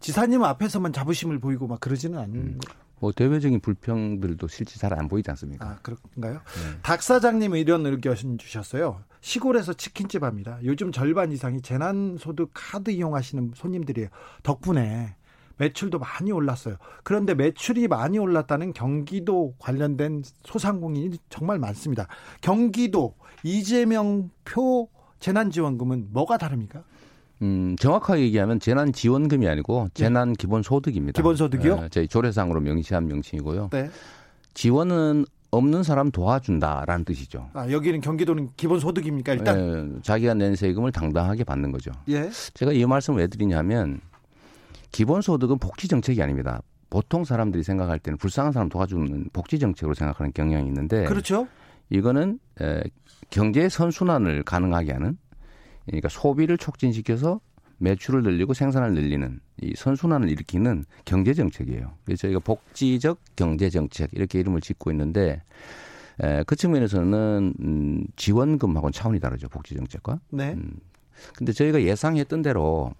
Speaker 1: 지사님 앞에서만 자부심을 보이고 막 그러지는 않는 음.
Speaker 4: 뭐 대외적인 불평들도 실제 잘 안 보이지 않습니까?
Speaker 1: 아, 그런가요? 네. 박 사장님은 이런 의견 주셨어요. 시골에서 치킨집 합니다. 요즘 절반 이상이 재난소득 카드 이용하시는 손님들이에요. 덕분에 매출도 많이 올랐어요. 그런데 매출이 많이 올랐다는 경기도 관련된 소상공인이 정말 많습니다. 경기도 이재명 표 재난지원금은 뭐가 다릅니까?
Speaker 4: 음, 정확하게 얘기하면 재난 지원금이 아니고 네. 재난 기본 소득입니다.
Speaker 1: 기본 소득이요?
Speaker 4: 네, 저희 조례상으로 명시한 명칭이고요. 네. 지원은 없는 사람 도와준다라는 뜻이죠.
Speaker 1: 아, 여기는 경기도는 기본 소득입니까, 일단? 네,
Speaker 4: 자기가 낸 세금을 당당하게 받는 거죠. 예. 제가 이 말씀을 왜 드리냐면 기본 소득은 복지 정책이 아닙니다. 보통 사람들이 생각할 때는 불쌍한 사람 도와주는 복지 정책으로 생각하는 경향이 있는데
Speaker 1: 그렇죠.
Speaker 4: 이거는 에, 경제 선순환을 가능하게 하는 그러니까 소비를 촉진시켜서 매출을 늘리고 생산을 늘리는 이 선순환을 일으키는 경제 정책이에요. 그래서 저희가 복지적 경제 정책 이렇게 이름을 짓고 있는데 에, 그 측면에서는 음, 지원금하고는 차원이 다르죠. 복지 정책과. 네. 음, 근데 저희가 예상했던 대로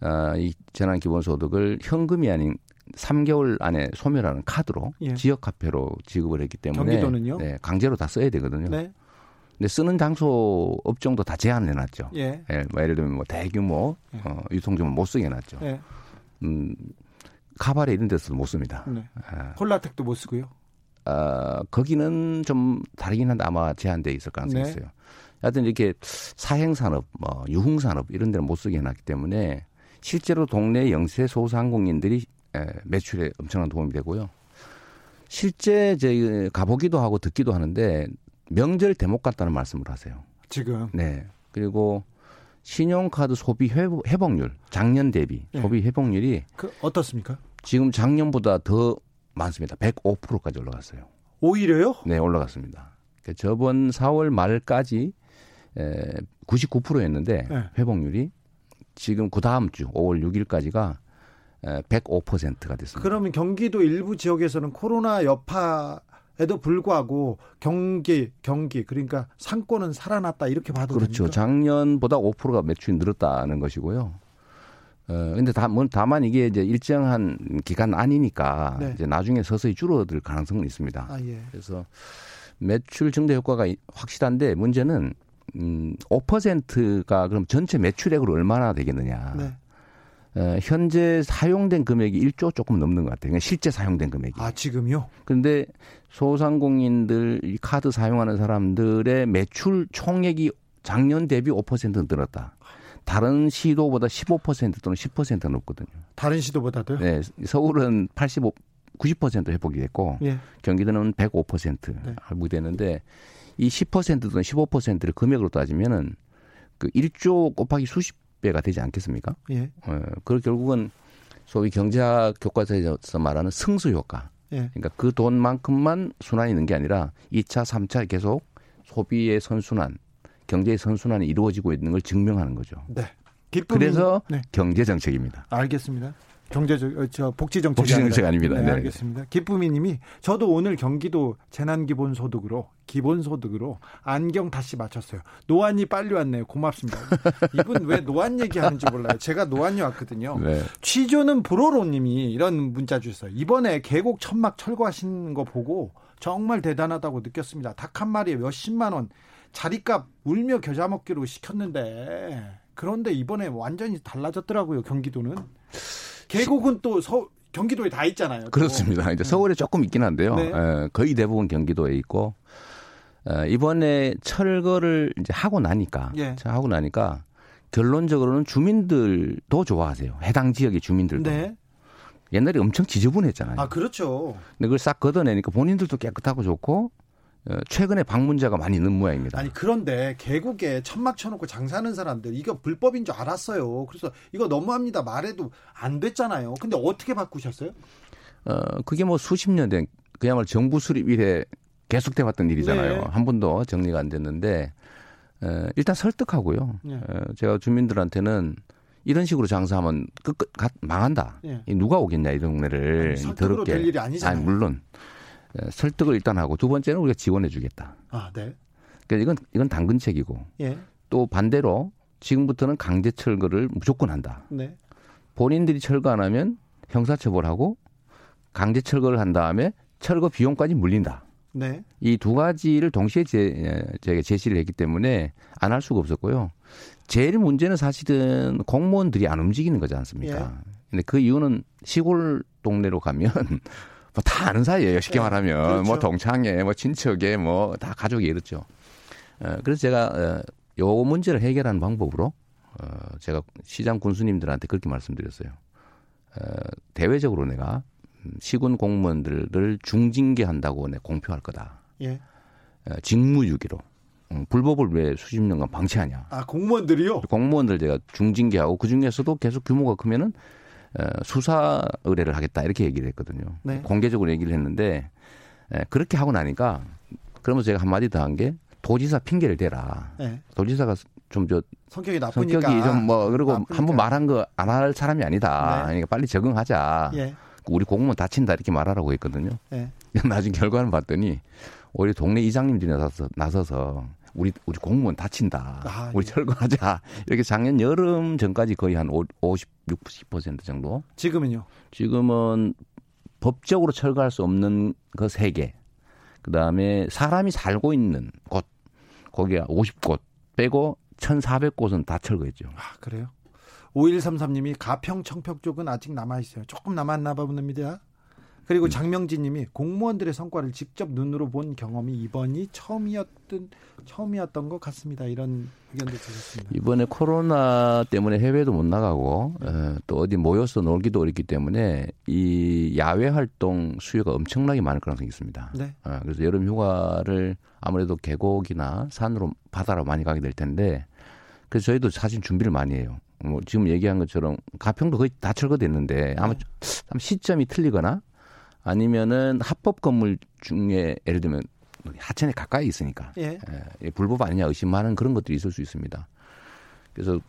Speaker 4: 어, 이 재난 기본소득을 현금이 아닌 3개월 안에 소멸하는 카드로 예. 지역 화폐로 지급을 했기 때문에
Speaker 1: 경기도는요?
Speaker 4: 네, 강제로 다 써야 되거든요. 네. 근데 쓰는 장소 업종도 다 제한을 해놨죠. 예. 예, 뭐 예를 들면 뭐 대규모 예. 어, 유통점을 못 쓰게 해놨죠. 예. 음, 카바레 이런 데서도 못 씁니다. 네.
Speaker 1: 아. 콜라텍도 못 쓰고요.
Speaker 4: 어, 거기는 좀 다르긴 한데 아마 제한돼 있을 가능성이 네. 있어요. 하여튼 이렇게 사행산업, 뭐 유흥산업 이런 데는 못 쓰게 해놨기 때문에 실제로 동네 영세 소상공인들이 매출에 엄청난 도움이 되고요. 실제 제 가보기도 하고 듣기도 하는데 명절 대목 같다는 말씀을 하세요.
Speaker 1: 지금.
Speaker 4: 네. 그리고 신용카드 소비 회복 률 작년 대비 네. 소비 회복률이
Speaker 1: 그 어떻습니까?
Speaker 4: 지금 작년보다 더 많습니다. 105%까지 올라갔어요.
Speaker 1: 오히려요?
Speaker 4: 네, 올라갔습니다. 그러니까 저번 4월 말까지 에, 99%였는데 네. 회복률이 지금 그 다음 주 5월 6일까지가 105%가 됐습니다.
Speaker 1: 그러면 경기도 일부 지역에서는 코로나 여파 에도 불구하고 경기 경기 그러니까 상권은 살아났다 이렇게 봐도
Speaker 4: 그렇죠.
Speaker 1: 됩니까?
Speaker 4: 작년보다 5%가 매출이 늘었다는 것이고요. 어 근데 다, 뭐, 다만 이게 이제 일정한 기간 아니니까 네. 이제 나중에 서서히 줄어들 가능성은 있습니다. 아, 예. 그래서 매출 증대 효과가 확실한데 문제는 음 5%가 그럼 전체 매출액으로 얼마나 되겠느냐. 네. 어, 현재 사용된 금액이 1조 조금 넘는 것 같아요. 그러니까 실제 사용된 금액이.
Speaker 1: 아, 지금요?
Speaker 4: 근데 소상공인들, 이 카드 사용하는 사람들의 매출 총액이 작년 대비 5% 늘었다. 다른 시도보다 15% 또는 10% 높거든요.
Speaker 1: 다른 시도보다도요?
Speaker 4: 네. 서울은 85, 90% 회복이 됐고, 예. 경기도는 105% 네. 회복이 되는데, 이 10% 또는 15%를 금액으로 따지면은 그 1조 곱하기 수십 배가 되지 않겠습니까? 예. 어, 그 결국은 소위 경제학 교과서에서 말하는 승수 효과. 예. 그러니까 그 돈만큼만 순환이 있는 게 아니라 2차, 3차 계속 소비의 선순환, 경제의 선순환이 이루어지고 있는 걸 증명하는 거죠. 네. 기쁨이, 그래서 네. 경제 정책입니다.
Speaker 1: 알겠습니다. 경제적 어, 저 복지 정책
Speaker 4: 복지 정책 아닙니다.
Speaker 1: 네, 네. 알겠습니다. 기쁨이님이 저도 오늘 경기도 재난기본소득으로 기본소득으로 안경 다시 맞췄어요. 노안이 빨리 왔네요. 고맙습니다. 이분 왜 노안 얘기하는지 몰라요. 제가 노안이 왔거든요. 네. 취조는 불어로님이 이런 문자 주셨어요. 이번에 계곡 천막 철거하신 거 보고 정말 대단하다고 느꼈습니다. 닭 한 마리에 몇십만 원 자리값 울며 겨자 먹기로 시켰는데 그런데 이번에 완전히 달라졌더라고요. 경기도는. 계곡은 또 서, 경기도에 다 있잖아요.
Speaker 4: 그렇습니다. 이제 네. 서울에 조금 있긴 한데요. 네. 에, 예, 거의 대부분 경기도에 있고 에, 예, 이번에 철거를 이제 하고 나니까 예. 하고 나니까 결론적으로는 주민들도 좋아하세요. 해당 지역의 주민들도. 네. 옛날에 엄청 지저분했잖아요.
Speaker 1: 아, 그렇죠.
Speaker 4: 근데 그걸 싹 걷어내니까 본인들도 깨끗하고 좋고 어, 최근에 방문자가 많이 있는 모양입니다.
Speaker 1: 아니 그런데 계곡에 천막 쳐놓고 장사하는 사람들 이거 불법인 줄 알았어요. 그래서 이거 너무합니다 말해도 안 됐잖아요. 근데 어떻게 바꾸셨어요?
Speaker 4: 어 그게 뭐 수십 년 된 그야말로 정부 수립 이래 계속돼 왔던 일이잖아요. 네. 한 번도 정리가 안 됐는데 어, 일단 설득하고요. 네. 어, 제가 주민들한테는 이런 식으로 장사하면 끝 끝 망한다. 네. 누가 오겠냐 이 동네를
Speaker 1: 아니, 더럽게.
Speaker 4: 아니, 물론 예, 설득을 일단 하고 두 번째는 우리가 지원해 주겠다. 아, 네. 그러니까 이건 이건 당근책이고 예. 또 반대로 지금부터는 강제 철거를 무조건 한다. 네. 본인들이 철거 안 하면 형사처벌하고 강제 철거를 한 다음에 철거 비용까지 물린다. 네. 이 두 가지를 동시에 제, 제가 제시를 했기 때문에 안 할 수가 없었고요. 제일 문제는 사실은 공무원들이 안 움직이는 거지 않습니까? 예. 근데 그 이유는 시골 동네로 가면 *laughs* 뭐 다 아는 사이예요. 쉽게 네. 말하면 뭐 그렇죠. 뭐 동창회, 뭐 친척에 뭐 다 가족이 이렇죠. 어, 그래서 제가 어, 요 문제를 해결하는 방법으로 어, 제가 시장 군수님들한테 그렇게 말씀드렸어요. 어, 대외적으로 내가 시군 공무원들을 중징계한다고 내 공표할 거다. 예. 어, 직무유기로. 음, 불법을 왜 수십 년간 방치하냐.
Speaker 1: 아, 공무원들이요?
Speaker 4: 공무원들 제가 중징계하고 그 중에서도 계속 규모가 크면은 어, 수사 의뢰를 하겠다 이렇게 얘기를 했거든요. 네. 공개적으로 얘기를 했는데 그렇게 하고 나니까 그러면서 제가 한마디 더 한 게 도지사 핑계를 대라. 네. 도지사가 좀 저
Speaker 1: 성격이 나쁘니까
Speaker 4: 성격이 좀 뭐 그리고 한 번 말한 거 안 할 사람이 아니다. 네. 그러니까 빨리 적응하자. 예. 우리 공무원 다친다 이렇게 말하라고 했거든요. 네. *laughs* 나중에 결과를 봤더니 오히려 동네 이장님들이 나서서 나서서 우리 우리 공무원 다친다. 아, 우리 예. 철거하자. 이렇게 작년 여름 전까지 거의 한 50, 60% 정도.
Speaker 1: 지금은요?
Speaker 4: 지금은 법적으로 철거할 수 없는 그 세 개. 그다음에 사람이 살고 있는 곳 거기가 50곳 빼고 1,400곳은 다 철거했죠.
Speaker 1: 아, 그래요? 5133님이 가평 청평 쪽은 아직 남아 있어요. 조금 남았나 봅니다. 그리고 음. 장명진 님이 공무원들의 성과를 직접 눈으로 본 경험이 이번이 처음이었던 처음이었던 것 같습니다. 이런 의견도 주셨습니다.
Speaker 4: 이번에 코로나 때문에 해외도 못 나가고 네. 어, 또 어디 모여서 놀기도 어렵기 때문에 이 야외 활동 수요가 엄청나게 많을 가능성이 있습니다. 네. 어, 그래서 여름 휴가를 아무래도 계곡이나 산으로 바다로 많이 가게 될 텐데 그래서 저희도 사실 준비를 많이 해요. 뭐 지금 얘기한 것처럼 가평도 거의 다 철거됐는데 아마 네. 시점이 틀리거나 아니면은 합법 건물 중에 예를 들면 하천에 가까이 있으니까 예. 예, 불법 아니냐 의심하는 그런 것들이 있을 수 있습니다. 그래서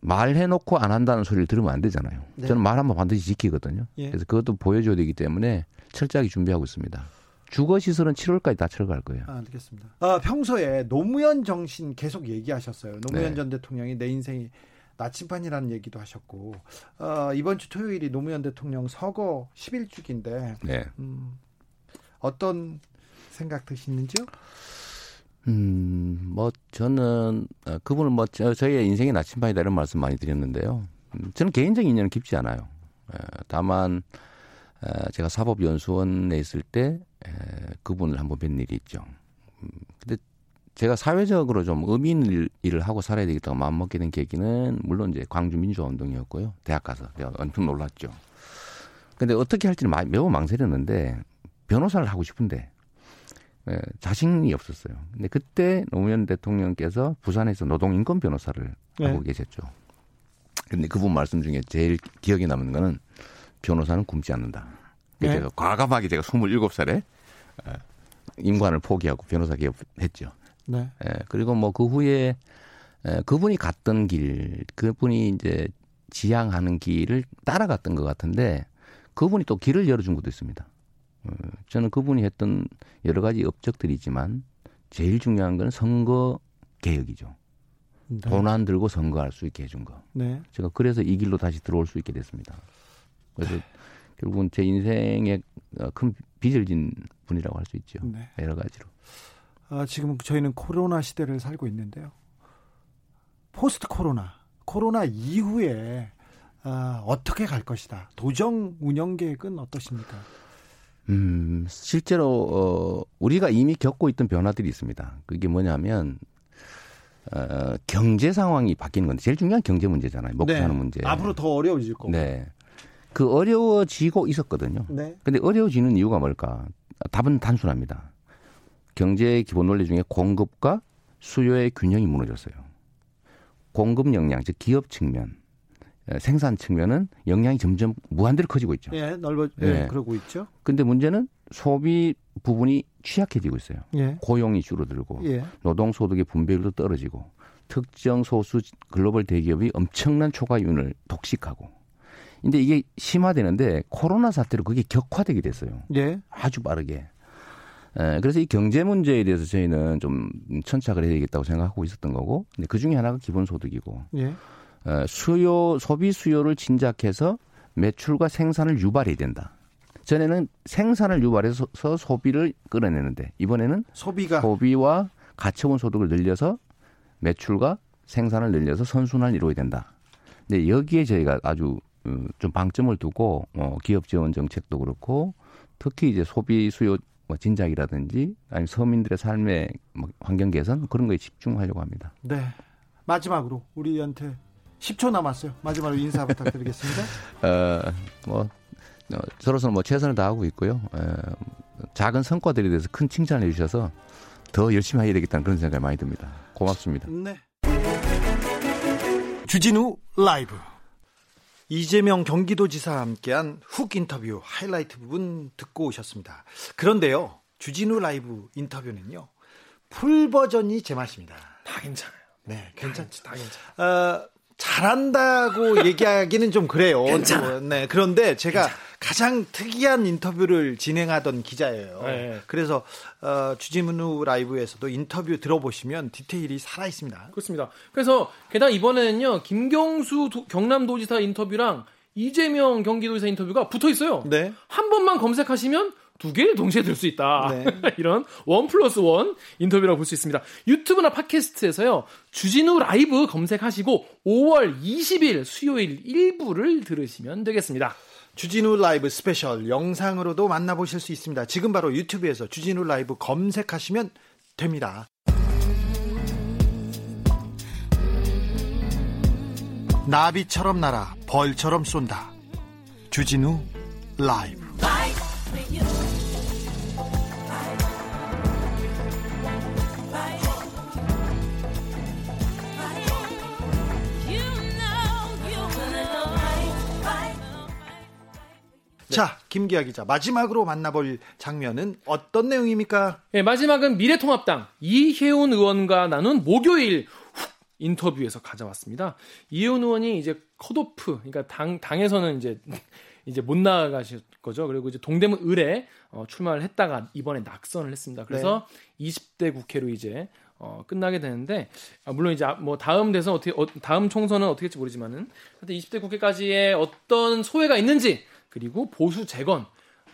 Speaker 4: 말해놓고 안 한다는 소리를 들으면 안 되잖아요. 네. 저는 말하면 반드시 지키거든요. 예. 그래서 그것도 보여줘야 되기 때문에 철저하게 준비하고 있습니다. 주거 시설은 7월까지 다 철거할 거예요.
Speaker 1: 아, 알겠습니다. 아, 평소에 노무현 정신 계속 얘기하셨어요. 노무현 네. 전 대통령이 내 인생이 나침반이라는 얘기도 하셨고 어, 이번 주 토요일이 노무현 대통령 서거 10일주기인데 네. 음, 어떤 생각 드시는지요?
Speaker 4: 음, 뭐 저는 어, 그분을 뭐 저, 저희의 인생의 나침반이다 이런 말씀 많이 드렸는데요. 음, 저는 개인적 인연은 깊지 않아요. 에, 다만 에, 제가 사법연수원에 있을 때 에, 그분을 한번 뵌 일이 있죠. 음, 근데 제가 사회적으로 좀 의미 있는 일을 하고 살아야 되겠다고 마음먹게 된 계기는 물론 이제 광주 민주화 운동이었고요. 대학 가서 제가 엄청 놀랐죠. 근데 어떻게 할지는 매우 망설였는데 변호사를 하고 싶은데 예, 자신이 없었어요. 근데 그때 노무현 대통령께서 부산에서 노동인권 변호사를 네. 하고 계셨죠. 근데 그분 말씀 중에 제일 기억에 남는 거는 변호사는 굶지 않는다. 그래서 네. 과감하게 제가 27살에 예, 인관을 포기하고 변호사 개업했죠. 네. 예, 그리고 뭐 그 후에 예, 그분이 갔던 길, 그분이 이제 지향하는 길을 따라갔던 것 같은데 그분이 또 길을 열어준 것도 있습니다. 어, 저는 그분이 했던 여러 가지 업적들이지만 제일 중요한 건 선거 개혁이죠. 네. 돈안 들고 선거할 수 있게 해준 거. 네. 제가 그래서 이 길로 다시 들어올 수 있게 됐습니다. 그래서 네. 결국은 제 인생에 큰 빚을 진 분이라고 할 수 있죠. 네. 여러 가지로.
Speaker 1: 아, 지금 저희는 코로나 시대를 살고 있는데요. 포스트 코로나, 코로나 이후에 아, 어떻게 갈 것이다. 도정 운영 계획은 어떠십니까?
Speaker 4: 음, 실제로 어, 우리가 이미 겪고 있던 변화들이 있습니다. 그게 뭐냐면 어, 경제 상황이 바뀌는 건데 제일 중요한 경제 문제잖아요. 먹고 네. 사는 문제.
Speaker 1: 앞으로 더 어려워질 거고.
Speaker 4: 네. 그 어려워지고 있었거든요. 네. 근데 어려워지는 이유가 뭘까? 답은 단순합니다. 경제의 기본 원리 중에 공급과 수요의 균형이 무너졌어요. 공급 역량, 즉 기업 측면, 생산 측면은 역량이 점점 무한대로 커지고 있죠.
Speaker 1: 예, 넓어, 예, 예. 그러고 있죠.
Speaker 4: 근데 문제는 소비 부분이 취약해지고 있어요. 예. 고용이 줄어들고 예. 노동 소득의 분배율도 떨어지고 특정 소수 글로벌 대기업이 엄청난 초과윤을 독식하고. 근데 이게 심화되는데 코로나 사태로 그게 격화되게 됐어요. 예. 아주 빠르게. 에, 예, 그래서 이 경제 문제에 대해서 저희는 좀 천착을 해야 되겠다고 생각하고 있었던 거고, 근데 그 중에 하나가 기본소득이고, 예. 에, 어, 수요 소비 수요를 진작해서 매출과 생산을 유발해야 된다. 전에는 생산을 유발해서 소비를 끌어내는데 이번에는
Speaker 1: 소비가
Speaker 4: 소비와 가처분 소득을 늘려서 매출과 생산을 늘려서 선순환을 이루어야 된다. 근데 여기에 저희가 아주 어, 좀 방점을 두고 어, 기업 지원 정책도 그렇고 특히 이제 소비 수요 뭐 진작이라든지 아니면 서민들의 삶의 뭐 환경 개선 그런 거에 집중하려고 합니다.
Speaker 1: 네. 마지막으로 우리한테 10초 남았어요. 마지막으로 인사 부탁드리겠습니다. *laughs*
Speaker 4: 어, 뭐 어, 저로서는 뭐 최선을 다하고 있고요. 어, 작은 성과들에 대해서 큰 칭찬을 해주셔서 더 열심히 해야 되겠다는 그런 생각이 많이 듭니다. 고맙습니다. 네.
Speaker 1: 주진우 라이브. 이재명 경기도지사와 함께한 훅 인터뷰 하이라이트 부분 듣고 오셨습니다. 그런데요, 주진우 라이브 인터뷰는요, 풀 버전이 제 맛입니다.
Speaker 2: 다 괜찮아요.
Speaker 1: 네, 괜찮지, 다 괜찮아. 어, 잘한다고 *laughs* 얘기하기는 좀 그래요.
Speaker 2: 괜찮아.
Speaker 1: 네, 그런데 제가 괜찮아. 가장 특이한 인터뷰를 진행하던 기자예요. 네. 그래서 어, 주지문우 라이브에서도 인터뷰 들어보시면 디테일이 살아 있습니다.
Speaker 2: 그렇습니다. 그래서 게다가 이번에는요 김경수 도, 경남도지사 인터뷰랑 이재명 경기도지사 인터뷰가 붙어 있어요. 네. 한 번만 검색하시면 두 개를 동시에 들 수 있다. 네. *laughs* 이런 one plus one 인터뷰라고 볼 수 있습니다. 유튜브나 팟캐스트에서요. 주진우 라이브 검색하시고 5월 20일 수요일 1부를 들으시면 되겠습니다.
Speaker 1: 주진우 라이브 스페셜 영상으로도 만나보실 수 있습니다. 지금 바로 유튜브에서 주진우 라이브 검색하시면 됩니다. 나비처럼 날아 벌처럼 쏜다. 주진우 라이브. 자, 김기아 기자. 마지막으로 만나볼 장면은 어떤 내용입니까?
Speaker 2: 네, 마지막은 미래통합당 이혜훈 의원과 나눈 목요일 훅 인터뷰에서 가져왔습니다. 이혜훈 의원이 이제 컷오프, 그러니까 당, 당에서는 이제 *laughs* 이제 못 나가실 거죠. 그리고 이제 동대문 을에 어, 출마를 했다가 이번에 낙선을 했습니다. 그래서 네. 20대 국회로 이제 어, 끝나게 되는데 아, 물론 이제 뭐 다음 대선 어떻게 어, 다음 총선은 어떻게 될지 모르지만은 하여튼 20대 국회까지의 어떤 소회가 있는지 그리고 보수 재건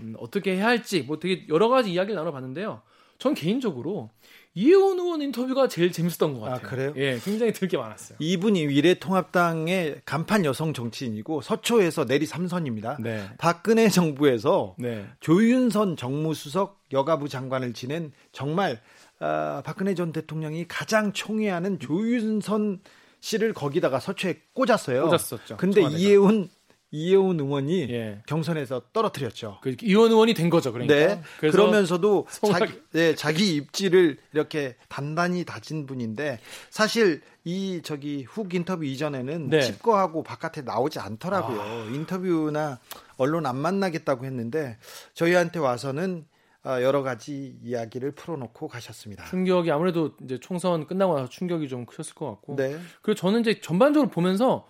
Speaker 2: 음, 어떻게 해야 할지 뭐 되게 여러 가지 이야기를 나눠봤는데요. 전 개인적으로 이혜원 의원 인터뷰가 제일 재밌었던 것 아, 같아요.
Speaker 1: 아, 그래요?
Speaker 2: 예, 굉장히 들게 많았어요.
Speaker 1: 이분이 미래통합당의 간판 여성 정치인이고 서초에서 내리 3선입니다. 네. 박근혜 정부에서 네. 조윤선 정무수석 여가부 장관을 지낸 정말 어, 박근혜 전 대통령이 가장 총애하는 조윤선 씨를 거기다가 서초에 꽂았어요.
Speaker 2: 꽂았었죠.
Speaker 1: 근데 이혜훈 이혜훈 의원이 예. 경선에서 떨어뜨렸죠.
Speaker 2: 그 이혜훈 의원이 된 거죠, 그러니까.
Speaker 1: 네. 그러면서도 자기, 네, 자기 입지를 이렇게 단단히 다진 분인데 사실 이 저기 훅 인터뷰 이전에는 네. 집거하고 바깥에 나오지 않더라고요. 아. 인터뷰나 언론 안 만나겠다고 했는데 저희한테 와서는 어, 여러 가지 이야기를 풀어놓고 가셨습니다.
Speaker 2: 충격이 아무래도 이제 총선 끝나고 나서 충격이 좀 크셨을 것 같고. 네. 그리고 저는 이제 전반적으로 보면서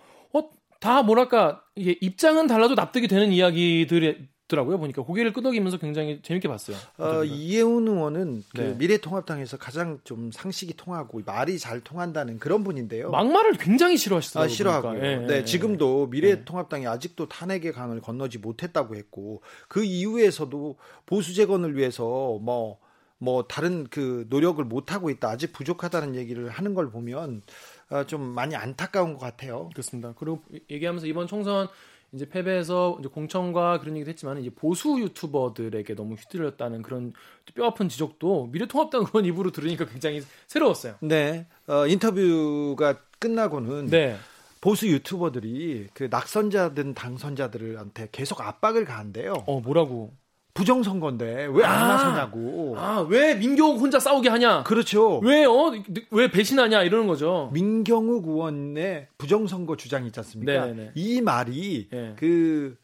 Speaker 2: 다 뭐랄까 이게 입장은 달라도 납득이 되는 이야기들이 더라고요 보니까 고개를 끄덕이면서 굉장히 재밌게 봤어요.
Speaker 1: 어, 이혜훈 의원은 그 네. 미래통합당에서 가장 좀 상식이 통하고 말이 잘 통한다는 그런 분인데요.
Speaker 2: 막말을 굉장히 싫어하시더라고요. 아,
Speaker 1: 싫어하고요. 네, 네, 네, 지금도 미래통합당이 아직도 탄핵의 강을 건너지 못했다고 했고 그 이후에서도 보수 재건을 위해서 뭐뭐 뭐 다른 그 노력을 못 하고 있다. 아직 부족하다는 얘기를 하는 걸 보면 어, 좀 많이 안타까운 것 같아요.
Speaker 2: 그렇습니다. 그리고 얘기하면서 이번 총선 이제 패배해서 이제 공천과 그런 얘기도 했지만 이제 보수 유튜버들에게 너무 휘둘렸다는 그런 뼈아픈 지적도 미래통합당 의원 입으로 들으니까 굉장히 새로웠어요.
Speaker 1: 네, 어, 인터뷰가 끝나고는 네. 보수 유튜버들이 그 낙선자든 당선자들한테 계속 압박을 가한대요.
Speaker 2: 어, 뭐라고?
Speaker 1: 부정선거인데 왜안 아, 나서냐고.
Speaker 2: 아, 왜 민경욱 혼자 싸우게 하냐?
Speaker 1: 그렇죠.
Speaker 2: 왜, 어, 왜 배신하냐? 이러는 거죠.
Speaker 1: 민경욱 의원의 부정선거 주장이 있지 않습니까? 네네. 네. 이 말이 네. 그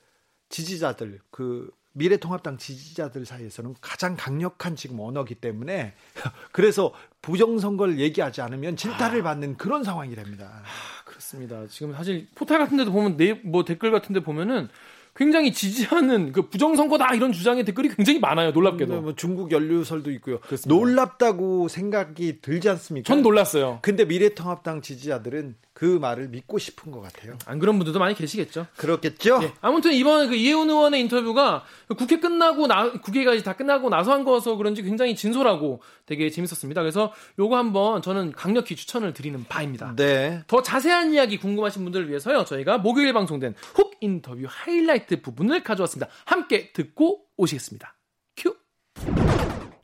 Speaker 1: 지지자들, 그 미래통합당 지지자들 사이에서는 가장 강력한 지금 언어기 때문에 *laughs* 그래서 부정선거를 얘기하지 않으면 질타를 아. 받는 그런 상황이 됩니다.
Speaker 2: 아, 그렇습니다. 지금 사실 포탈 같은 데도 보면 네, 뭐 댓글 같은 데 보면은 굉장히 지지하는 그 부정선거다 이런 주장의 댓글이 굉장히 많아요. 놀랍게도.
Speaker 1: 음, 뭐 중국 연루설도 있고요. 그렇습니다. 놀랍다고 생각이 들지 않습니까?
Speaker 2: 전 놀랐어요.
Speaker 1: 근데 미래통합당 지지자들은 그 말을 믿고 싶은 것 같아요.
Speaker 2: 안 그런 분들도 많이 계시겠죠.
Speaker 1: 그렇겠죠. 네.
Speaker 2: 아무튼 이번 그 이혜훈 의원의 인터뷰가 국회 끝나고 나 국회가 다 끝나고 나서 한 거서 그런지 굉장히 진솔하고 되게 재밌었습니다. 그래서 요거 한번 저는 강력히 추천을 드리는 바입니다.
Speaker 1: 네.
Speaker 2: 더 자세한 이야기 궁금하신 분들을 위해서요. 저희가 목요일 방송된 훅 인터뷰 하이라이트 부분을 가져왔습니다. 함께 듣고 오시겠습니다.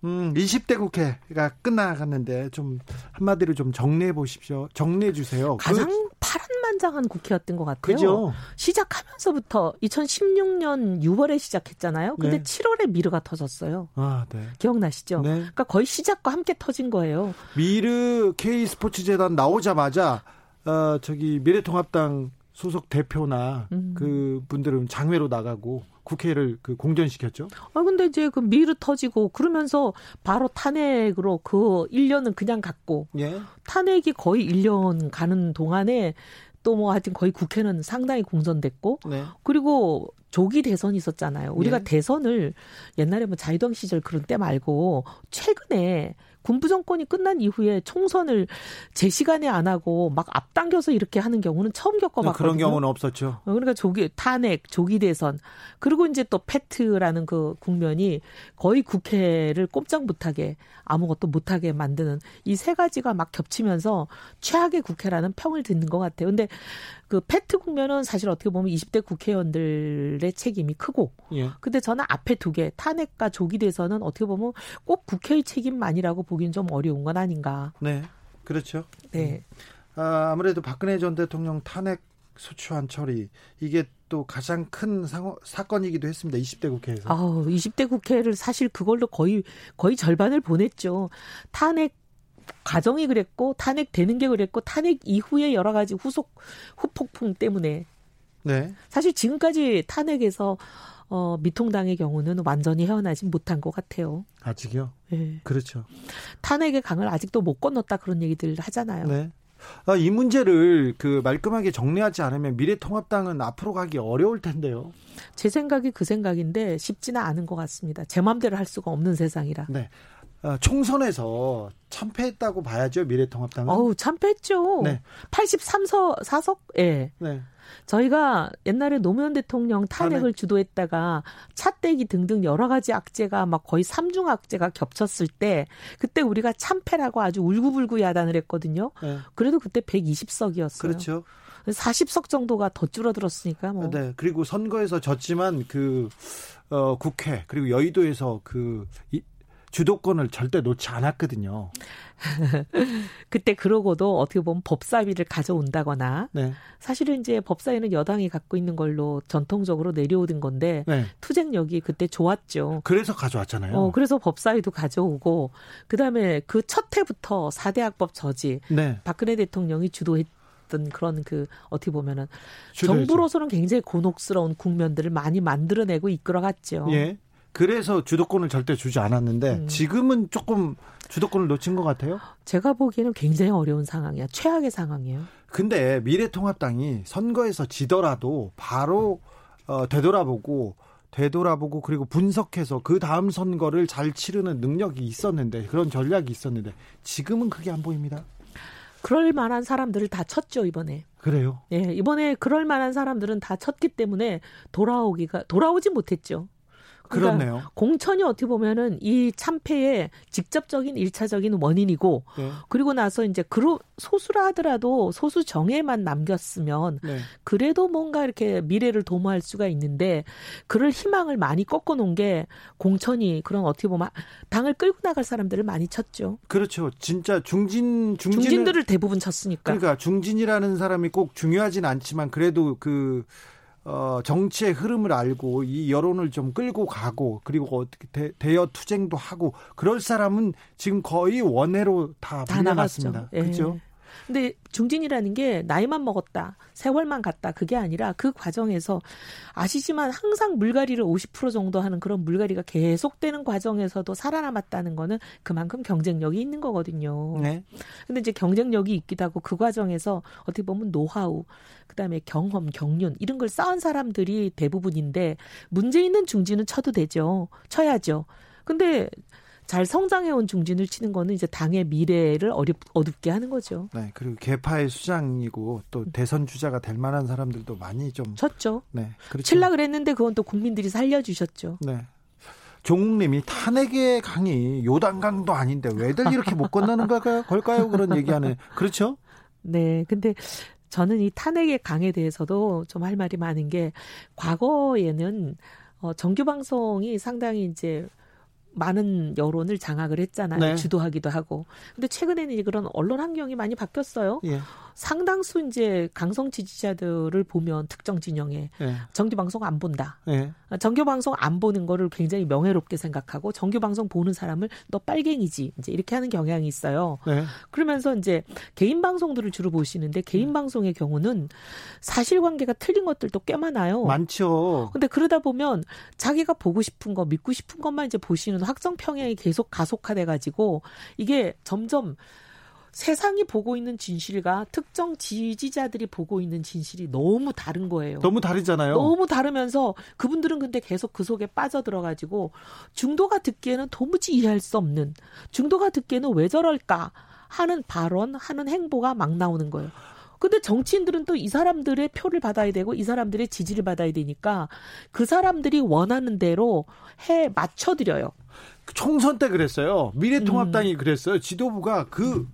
Speaker 2: 큐.
Speaker 1: 음, 20대 국회가 끝나갔는데 좀 한마디로 좀 정리해 보십시오. 정리해 주세요.
Speaker 5: 가장 그... 파란만장한 국회였던 것 같아요. 그죠? 시작하면서부터 2016년 6월에 시작했잖아요. 근데 네. 7월에 미르가 터졌어요. 아, 네. 기억나시죠? 네. 그러니까 거의 시작과 함께 터진 거예요.
Speaker 1: 미르 K 스포츠 재단 나오자마자 어, 저기 미래통합당 소속 대표나 음. 그 분들은 장외로 나가고 국회를 그 공전시켰죠.
Speaker 5: 아 근데 이제 그 미르 터지고 그러면서 바로 탄핵으로 그 1년은 그냥 갔고 예. 탄핵이 거의 1년 가는 동안에 또 뭐 하여튼 거의 국회는 상당히 공전됐고 네. 그리고 조기 대선이 있었잖아요. 우리가 예. 대선을 옛날에 뭐 자유당 시절 그런 때 말고 최근에 군부 정권이 끝난 이후에 총선을 제 시간에 안 하고 막 앞당겨서 이렇게 하는 경우는 처음 겪어봤거든요.
Speaker 1: 그런 경우는 없었죠.
Speaker 5: 어, 그러니까 조기 탄핵, 조기 대선 그리고 이제 또 패트라는 그 국면이 거의 국회를 꼼짝 못하게 아무것도 못하게 만드는 이 세 가지가 막 겹치면서 최악의 국회라는 평을 듣는 것 같아요. 근데 그 패트 국면은 사실 어떻게 보면 20대 국회의원들의 책임이 크고, 예. 근데 저는 앞에 두 개 탄핵과 조기 대선은 어떻게 보면 꼭 국회의 책임만이라고 보기는 좀 어려운 건 아닌가.
Speaker 1: 네, 그렇죠.
Speaker 5: 네.
Speaker 1: 아, 아무래도 박근혜 전 대통령 탄핵 소추안 처리 이게 또 가장 큰 상호, 사건이기도 했습니다. 20대 국회에서.
Speaker 5: 아, 20대 국회를 사실 그걸로 거의 거의 절반을 보냈죠. 탄핵 과정이 그랬고 탄핵되는 게 그랬고 탄핵 이후에 여러 가지 후속 후폭풍 때문에 네. 사실 지금까지 탄핵에서 어, 미통당의 경우는 완전히 헤어나지 못한 것 같아요.
Speaker 1: 아직요? 네. 그렇죠.
Speaker 5: 탄핵의 강을 아직도 못 건넜다 그런 얘기들 하잖아요. 네.
Speaker 1: 아, 이 문제를 그 말끔하게 정리하지 않으면 미래통합당은 앞으로 가기 어려울 텐데요.
Speaker 5: 제 생각이 그 생각인데 쉽지는 않은 것 같습니다. 제 마음대로 할 수가 없는 세상이라.
Speaker 1: 네. 어, 총선에서 참패했다고 봐야죠 미래통합당은.
Speaker 5: 어우 참패했죠. 네. 83서 4석. 예. 네. 저희가 옛날에 노무현 대통령 탄핵을 주도했다가 차떼기 등등 여러 가지 악재가 막 거의 삼중 악재가 겹쳤을 때 그때 우리가 참패라고 아주 울고불고 야단을 했거든요. 네. 그래도 그때 120석이었어요.
Speaker 1: 그렇죠.
Speaker 5: 40석 정도가 더 줄어들었으니까 뭐.
Speaker 1: 네. 그리고 선거에서 졌지만 그 어, 국회 그리고 여의도에서 그 이, 주도권을 절대 놓지 않았거든요. *laughs*
Speaker 5: 그때 그러고도 어떻게 보면 법사위를 가져온다거나 네. 사실은 이제 법사위는 여당이 갖고 있는 걸로 전통적으로 내려오던 건데 네. 투쟁력이 그때 좋았죠.
Speaker 1: 그래서 가져왔잖아요.
Speaker 5: 어, 그래서 법사위도 가져오고 그다음에 그 첫 해부터 4대 학법 저지 네. 박근혜 대통령이 주도했 던 그런 그 어떻게 보면은 정부로서는 굉장히 곤혹스러운 국면들을 많이 만들어내고 이끌어갔죠.
Speaker 1: 예. 그래서 주도권을 절대 주지 않았는데 음. 지금은 조금 주도권을 놓친 것 같아요.
Speaker 5: 제가 보기에는 굉장히 어려운 상황이야. 최악의 상황이에요.
Speaker 1: 근데 미래통합당이 선거에서 지더라도 바로 어, 되돌아보고 되돌아보고 그리고 분석해서 그 다음 선거를 잘 치르는 능력이 있었는데 그런 전략이 있었는데 지금은 그게 안 보입니다.
Speaker 5: 그럴 만한 사람들을 다 쳤죠 이번에.
Speaker 1: 그래요?
Speaker 5: 예, 이번에 그럴 만한 사람들은 다 쳤기 때문에 돌아오기가 돌아오지 못했죠.
Speaker 1: 그러니까 그렇네요.
Speaker 5: 공천이 어떻게 보면은 이 참패의 직접적인 일차적인 원인이고 네. 그리고 나서 이제 그로 소수라 하더라도 소수 정예만 남겼으면 네. 그래도 뭔가 이렇게 미래를 도모할 수가 있는데 그럴 희망을 많이 꺾어 놓은 게 공천이 그런 어떻게 보면 당을 끌고 나갈 사람들을 많이 쳤죠.
Speaker 1: 그렇죠. 진짜 중진
Speaker 5: 중진들을 대부분 쳤으니까.
Speaker 1: 그러니까 중진이라는 사람이 꼭 중요하진 않지만 그래도 그 어, 정치의 흐름을 알고 이 여론을 좀 끌고 가고 그리고 어떻게 대, 대여 투쟁도 하고 그럴 사람은 지금 거의 원해로 다, 다 나갔습니다. 예. 그렇죠?
Speaker 5: 근데 중진이라는 게 나이만 먹었다, 세월만 갔다 그게 아니라 그 과정에서 아시지만 항상 물갈이를 50% 정도 하는 그런 물갈이가 계속되는 과정에서도 살아남았다는 거는 그만큼 경쟁력이 있는 거거든요. 네. 근데 이제 경쟁력이 있기도 하고 그 과정에서 어떻게 보면 노하우, 그다음에 경험, 경륜 이런 걸 쌓은 사람들이 대부분인데 문제 있는 중진은 쳐도 되죠. 쳐야죠. 근데 잘 성장해온 중진을 치는 거는 이제 당의 미래를 어렵, 어둡게 하는 거죠.
Speaker 1: 네, 그리고 개파의 수장이고 또 대선 주자가 될 만한 사람들도 많이 좀
Speaker 5: 쳤죠. 네, 그렇죠. 칠라 그랬는데 그건 또 국민들이 살려주셨죠.
Speaker 1: 네. 종욱님이 탄핵의 강이 요단강도 아닌데 왜들 이렇게 못 건너는 걸까요? 걸까요? 그런 얘기하는 그렇죠?
Speaker 5: 네, 근데 저는 이 탄핵의 강에 대해서도 좀 할 말이 많은 게 과거에는 어, 정규 방송이 상당히 이제 많은 여론을 장악을 했잖아요. 네. 주도하기도 하고. 근데 최근에는 그런 언론 환경이 많이 바뀌었어요. 예. 상당수 이제 강성 지지자들을 보면 특정 진영에 예. 정규 방송 안 본다. 예. 정규 방송 안 보는 거를 굉장히 명예롭게 생각하고 정규 방송 보는 사람을 너 빨갱이지 이제 이렇게 하는 경향이 있어요. 네. 그러면서 이제 개인 방송들을 주로 보시는데 개인 음. 방송의 경우는 사실관계가 틀린 것들도 꽤 많아요.
Speaker 1: 많죠.
Speaker 5: 근데 그러다 보면 자기가 보고 싶은 거 믿고 싶은 것만 이제 보시는 확정 평양이 계속 가속화돼 가지고 이게 점점 세상이 보고 있는 진실과 특정 지지자들이 보고 있는 진실이 너무 다른 거예요.
Speaker 1: 너무 다르잖아요.
Speaker 5: 너무 다르면서 그분들은 근데 계속 그 속에 빠져들어가지고 중도가 듣기에는 도무지 이해할 수 없는 중도가 듣기에는 왜 저럴까 하는 발언, 하는 행보가 막 나오는 거예요. 근데 정치인들은 또 이 사람들의 표를 받아야 되고 이 사람들의 지지를 받아야 되니까 그 사람들이 원하는 대로 해 맞춰드려요.
Speaker 1: 총선 때 그랬어요. 미래통합당이 음. 그랬어요. 지도부가 그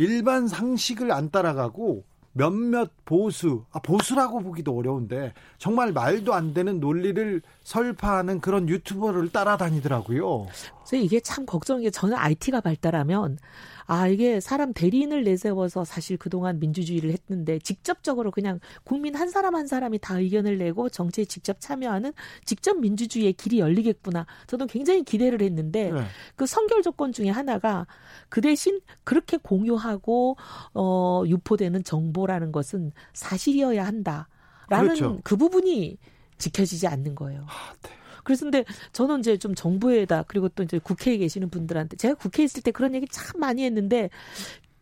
Speaker 1: 일반 상식을 안 따라가고 몇몇 보수, 아, 보수라고 보기도 어려운데 정말 말도 안 되는 논리를 설파하는 그런 유튜버를 따라다니더라고요.
Speaker 5: 그래서 이게 참 걱정인 게 저는 IT가 발달하면 아, 이게 사람 대리인을 내세워서 사실 그동안 민주주의를 했는데 직접적으로 그냥 국민 한 사람 한 사람이 다 의견을 내고 정치에 직접 참여하는 직접 민주주의의 길이 열리겠구나. 저도 굉장히 기대를 했는데 네. 그 선결 조건 중에 하나가 그 대신 그렇게 공유하고 어 유포되는 정보라는 것은 사실이어야 한다 라는 그렇죠. 그 부분이 지켜지지 않는 거예요. 아, 네. 그래서 근데 저는 이제 좀 정부에다 그리고 또 이제 국회에 계시는 분들한테 제가 국회에 있을 때 그런 얘기 참 많이 했는데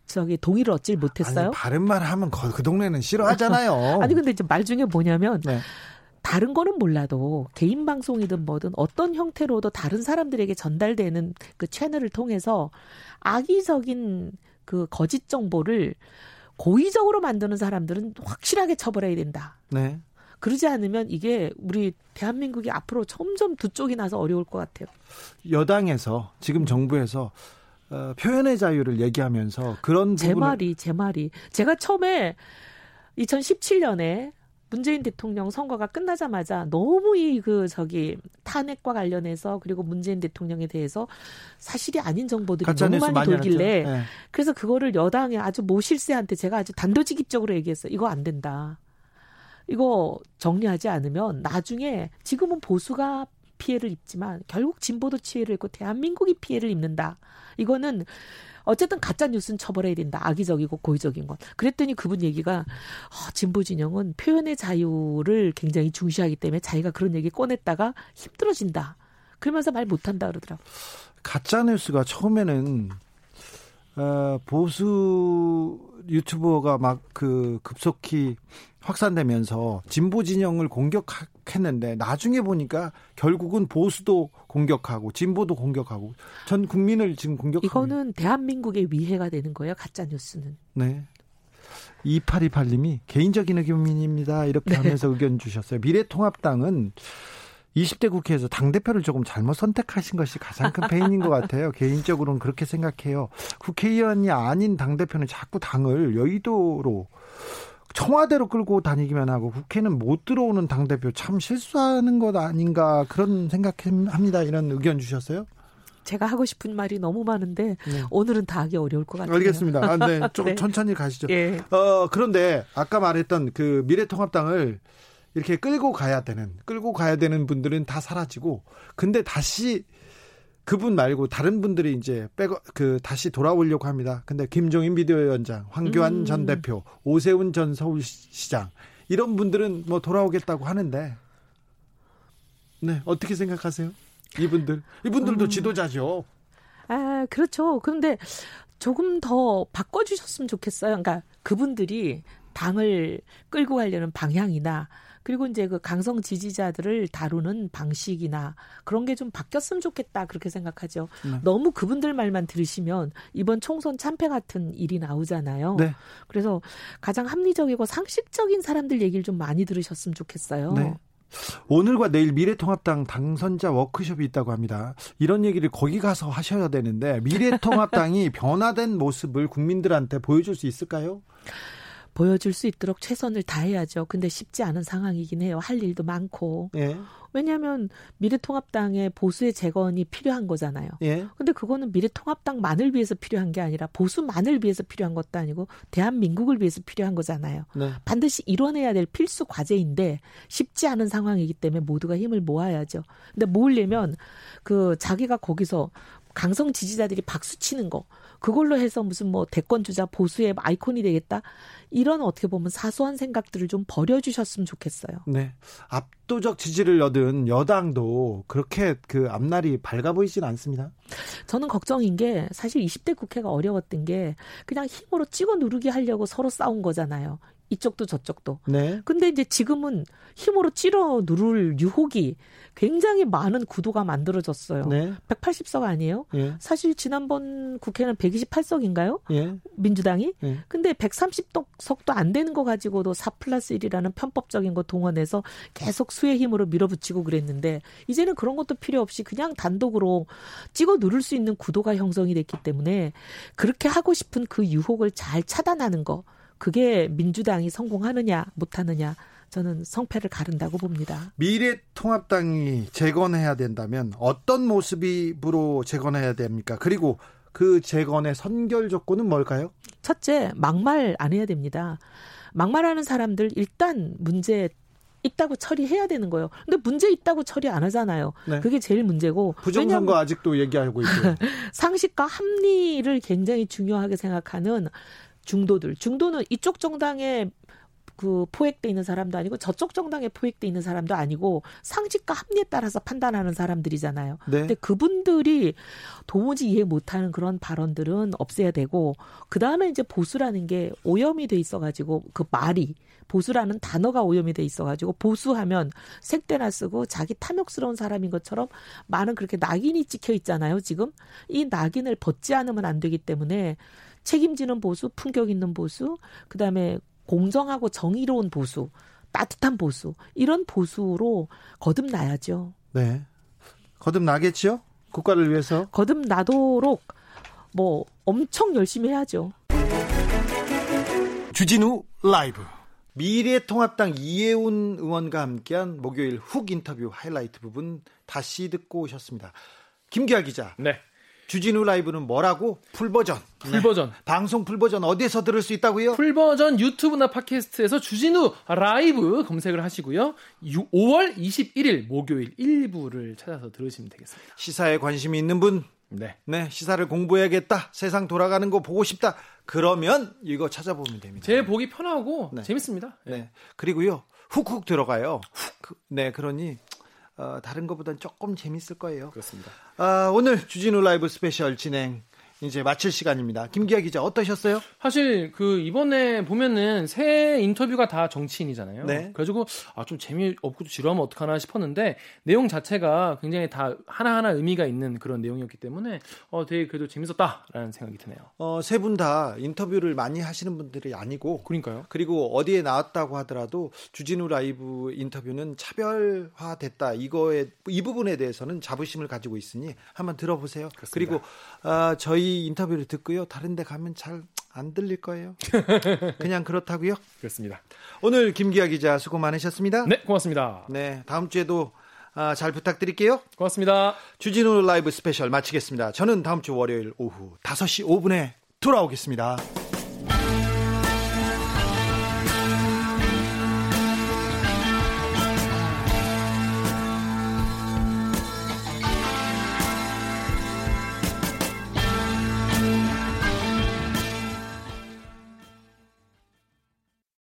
Speaker 5: 저기 동의를 얻질 못했어요.
Speaker 1: 아니, 바른 말 하면 그, 그 동네는 싫어하잖아요. *laughs*
Speaker 5: 아니 근데 이제 말 중에 뭐냐면 네. 다른 거는 몰라도 개인 방송이든 뭐든 어떤 형태로도 다른 사람들에게 전달되는 그 채널을 통해서 악의적인 그 거짓 정보를 고의적으로 만드는 사람들은 확실하게 처벌해야 된다. 네. 그러지 않으면 이게 우리 대한민국이 앞으로 점점 두 쪽이 나서 어려울 것 같아요.
Speaker 1: 여당에서 지금 정부에서 어, 표현의 자유를 얘기하면서 그런
Speaker 5: 제 부분을... 말이 제 말이 제가 처음에 2017년에 문재인 대통령 선거가 끝나자마자 너무 이 그 저기 탄핵과 관련해서 그리고 문재인 대통령에 대해서 사실이 아닌 정보들이 너무 많이, 돌길래 네. 그래서 그거를 여당의 아주 모실세한테 제가 아주 단도직입적으로 얘기했어요. 이거 안 된다. 이거 정리하지 않으면 나중에 지금은 보수가 피해를 입지만 결국 진보도 피해를 입고 대한민국이 피해를 입는다. 이거는 어쨌든 가짜 뉴스는 처벌해야 된다. 악의적이고 고의적인 것. 그랬더니 그분 얘기가 어, 진보 진영은 표현의 자유를 굉장히 중시하기 때문에 자기가 그런 얘기 꺼냈다가 힘들어진다. 그러면서 말 못한다 그러더라고.
Speaker 1: 가짜 뉴스가 처음에는 어, 보수 유튜버가 막 그 급속히 확산되면서 진보 진영을 공격했는데 나중에 보니까 결국은 보수도 공격하고 진보도 공격하고 전 국민을 지금 공격하고
Speaker 5: 이거는 대한민국의 위해가 되는 거예요 가짜 뉴스는.
Speaker 1: 네. 2828님이 개인적인 의견입니다. 이렇게 네. 하면서 의견 주셨어요. 미래통합당은 20대 국회에서 당대표를 조금 잘못 선택하신 것이 가장 큰 페인인 것 같아요. 개인적으로는 그렇게 생각해요. 국회의원이 아닌 당대표는 자꾸 당을 여의도로 청와대로 끌고 다니기만 하고 국회는 못 들어오는 당대표 참 실수하는 것 아닌가 그런 생각합니다. 이런 의견 주셨어요?
Speaker 5: 제가 하고 싶은 말이 너무 많은데 네. 오늘은 다 하기 어려울 것 같아요.
Speaker 1: 알겠습니다. 아, 네. 좀 *laughs* 네. 천천히 가시죠. 예. 어, 그런데 아까 말했던 그 미래통합당을 이렇게 끌고 가야 되는 끌고 가야 되는 분들은 다 사라지고 근데 다시 그분 말고 다른 분들이 이제 빼고 그 다시 돌아오려고 합니다. 근데 김종인 비대위원장, 황교안 음. 전 대표, 오세훈 전 서울시장 이런 분들은 뭐 돌아오겠다고 하는데 네 어떻게 생각하세요? 이분들 이분들도 음. 지도자죠.
Speaker 5: 아 그렇죠. 그런데 조금 더 바꿔주셨으면 좋겠어요. 그러니까 그분들이 당을 끌고 가려는 방향이나 그리고 이제 그 강성 지지자들을 다루는 방식이나 그런 게 좀 바뀌었으면 좋겠다 그렇게 생각하죠. 네. 너무 그분들 말만 들으시면 이번 총선 참패 같은 일이 나오잖아요. 네. 그래서 가장 합리적이고 상식적인 사람들 얘기를 좀 많이 들으셨으면 좋겠어요. 네.
Speaker 1: 오늘과 내일 미래통합당 당선자 워크숍이 있다고 합니다. 이런 얘기를 거기 가서 하셔야 되는데 미래통합당이 *laughs* 변화된 모습을 국민들한테 보여줄 수 있을까요?
Speaker 5: 보여줄 수 있도록 최선을 다해야죠. 근데 쉽지 않은 상황이긴 해요. 할 일도 많고. 예. 왜냐하면 미래통합당의 보수의 재건이 필요한 거잖아요. 예. 근데 그거는 미래통합당만을 위해서 필요한 게 아니라 보수만을 위해서 필요한 것도 아니고 대한민국을 위해서 필요한 거잖아요. 네. 반드시 이뤄내야 될 필수 과제인데 쉽지 않은 상황이기 때문에 모두가 힘을 모아야죠. 근데 모으려면 그 자기가 거기서 강성 지지자들이 박수 치는 거 그걸로 해서 무슨 뭐 대권 주자 보수의 아이콘이 되겠다 이런 어떻게 보면 사소한 생각들을 좀 버려주셨으면 좋겠어요.
Speaker 1: 네, 압도적 지지를 얻은 여당도 그렇게 그 앞날이 밝아 보이진 않습니다.
Speaker 5: 저는 걱정인 게 사실 20대 국회가 어려웠던 게 그냥 힘으로 찍어 누르기 하려고 서로 싸운 거잖아요. 이쪽도 저쪽도. 네. 근데 이제 지금은 힘으로 찌러 누를 유혹이 굉장히 많은 구도가 만들어졌어요. 네. 180석 아니에요? 예. 사실 지난번 국회는 128석인가요? 예. 민주당이? 예. 근데 130석도 안 되는 거 가지고도 4 플러스 1이라는 편법적인 거 동원해서 계속 수의 힘으로 밀어붙이고 그랬는데 이제는 그런 것도 필요 없이 그냥 단독으로 찍어 누를 수 있는 구도가 형성이 됐기 때문에 그렇게 하고 싶은 그 유혹을 잘 차단하는 거 그게 민주당이 성공하느냐 못하느냐 저는 성패를 가른다고 봅니다.
Speaker 1: 미래통합당이 재건해야 된다면 어떤 모습으로 재건해야 됩니까? 그리고 그 재건의 선결 조건은 뭘까요?
Speaker 5: 첫째, 막말 안 해야 됩니다. 막말하는 사람들 일단 문제 있다고 처리해야 되는 거예요. 근데 문제 있다고 처리 안 하잖아요. 네. 그게 제일 문제고.
Speaker 1: 부정선거 아직도 얘기하고 있고. *laughs*
Speaker 5: 상식과 합리를 굉장히 중요하게 생각하는 중도들. 중도는 이쪽 정당에 그 포획돼 있는 사람도 아니고 저쪽 정당에 포획돼 있는 사람도 아니고 상식과 합리에 따라서 판단하는 사람들이잖아요. 네. 근데 그분들이 도무지 이해 못하는 그런 발언들은 없애야 되고 그 다음에 이제 보수라는 게 오염이 돼 있어가지고 그 말이 보수라는 단어가 오염이 돼 있어가지고 보수하면 색대나 쓰고 자기 탐욕스러운 사람인 것처럼 많은 그렇게 낙인이 찍혀 있잖아요. 지금 이 낙인을 벗지 않으면 안 되기 때문에 책임지는 보수, 품격 있는 보수, 그다음에 공정하고 정의로운 보수, 따뜻한 보수 이런 보수로 거듭나야죠.
Speaker 1: 네, 거듭나겠죠. 국가를 위해서
Speaker 5: 거듭나도록 뭐 엄청 열심히 해야죠.
Speaker 1: 주진우 라이브 미래통합당 이혜훈 의원과 함께한 목요일 훅 인터뷰 하이라이트 부분 다시 듣고 오셨습니다. 김기화 기자. 네. 주진우 라이브는 뭐라고? Full
Speaker 2: version. Full version. 네.
Speaker 1: 방송 full version 어디에서 들을 수 있다고요?
Speaker 2: Full version 유튜브나 팟캐스트에서 주진우 라이브 검색을 하시고요. 5월 21일 목요일 1부를 찾아서 들으시면 되겠습니다.
Speaker 1: 시사에 관심이 있는 분, 네. 네, 시사를 공부해야겠다. 세상 돌아가는 거 보고 싶다. 그러면 이거 찾아보면 됩니다.
Speaker 2: 제 보기 편하고 네. 재밌습니다.
Speaker 1: 네. 네. 그리고요. 훅훅 들어가요. 훅. 네, 그러니 어, 다른 것보다는 조금 재밌을 거예요.
Speaker 2: 그렇습니다.
Speaker 1: 아, 오늘 주진우 라이브 스페셜 진행 이제 마칠 시간입니다. 김기화 기자 어떠셨어요?
Speaker 2: 사실 그 이번에 보면은 세 인터뷰가 다 정치인이잖아요. 네. 그래가지고 아 좀 재미없고 지루하면 어떡하나 싶었는데 내용 자체가 굉장히 다 하나하나 의미가 있는 그런 내용이었기 때문에 어 되게 그래도 재밌었다라는 생각이 드네요.
Speaker 1: 어세 분 다 인터뷰를 많이 하시는 분들이 아니고
Speaker 2: 그러니까요.
Speaker 1: 그리고 어디에 나왔다고 하더라도 주진우 라이브 인터뷰는 차별화됐다 이거에 이 부분에 대해서는 자부심을 가지고 있으니 한번 들어보세요. 그렇습니다. 그리고 아 저희 인터뷰를 듣고요. 다른 데 가면 잘 안 들릴 거예요. *laughs* 그냥 그렇다고요.
Speaker 2: 그렇습니다.
Speaker 1: 오늘 김기화 기자 수고 많으셨습니다.
Speaker 2: 네, 고맙습니다.
Speaker 1: 네, 다음 주에도 아, 잘 부탁드릴게요.
Speaker 2: 고맙습니다.
Speaker 1: 주진우 라이브 스페셜 마치겠습니다. 저는 다음 주 월요일 오후 5시 5분에 돌아오겠습니다.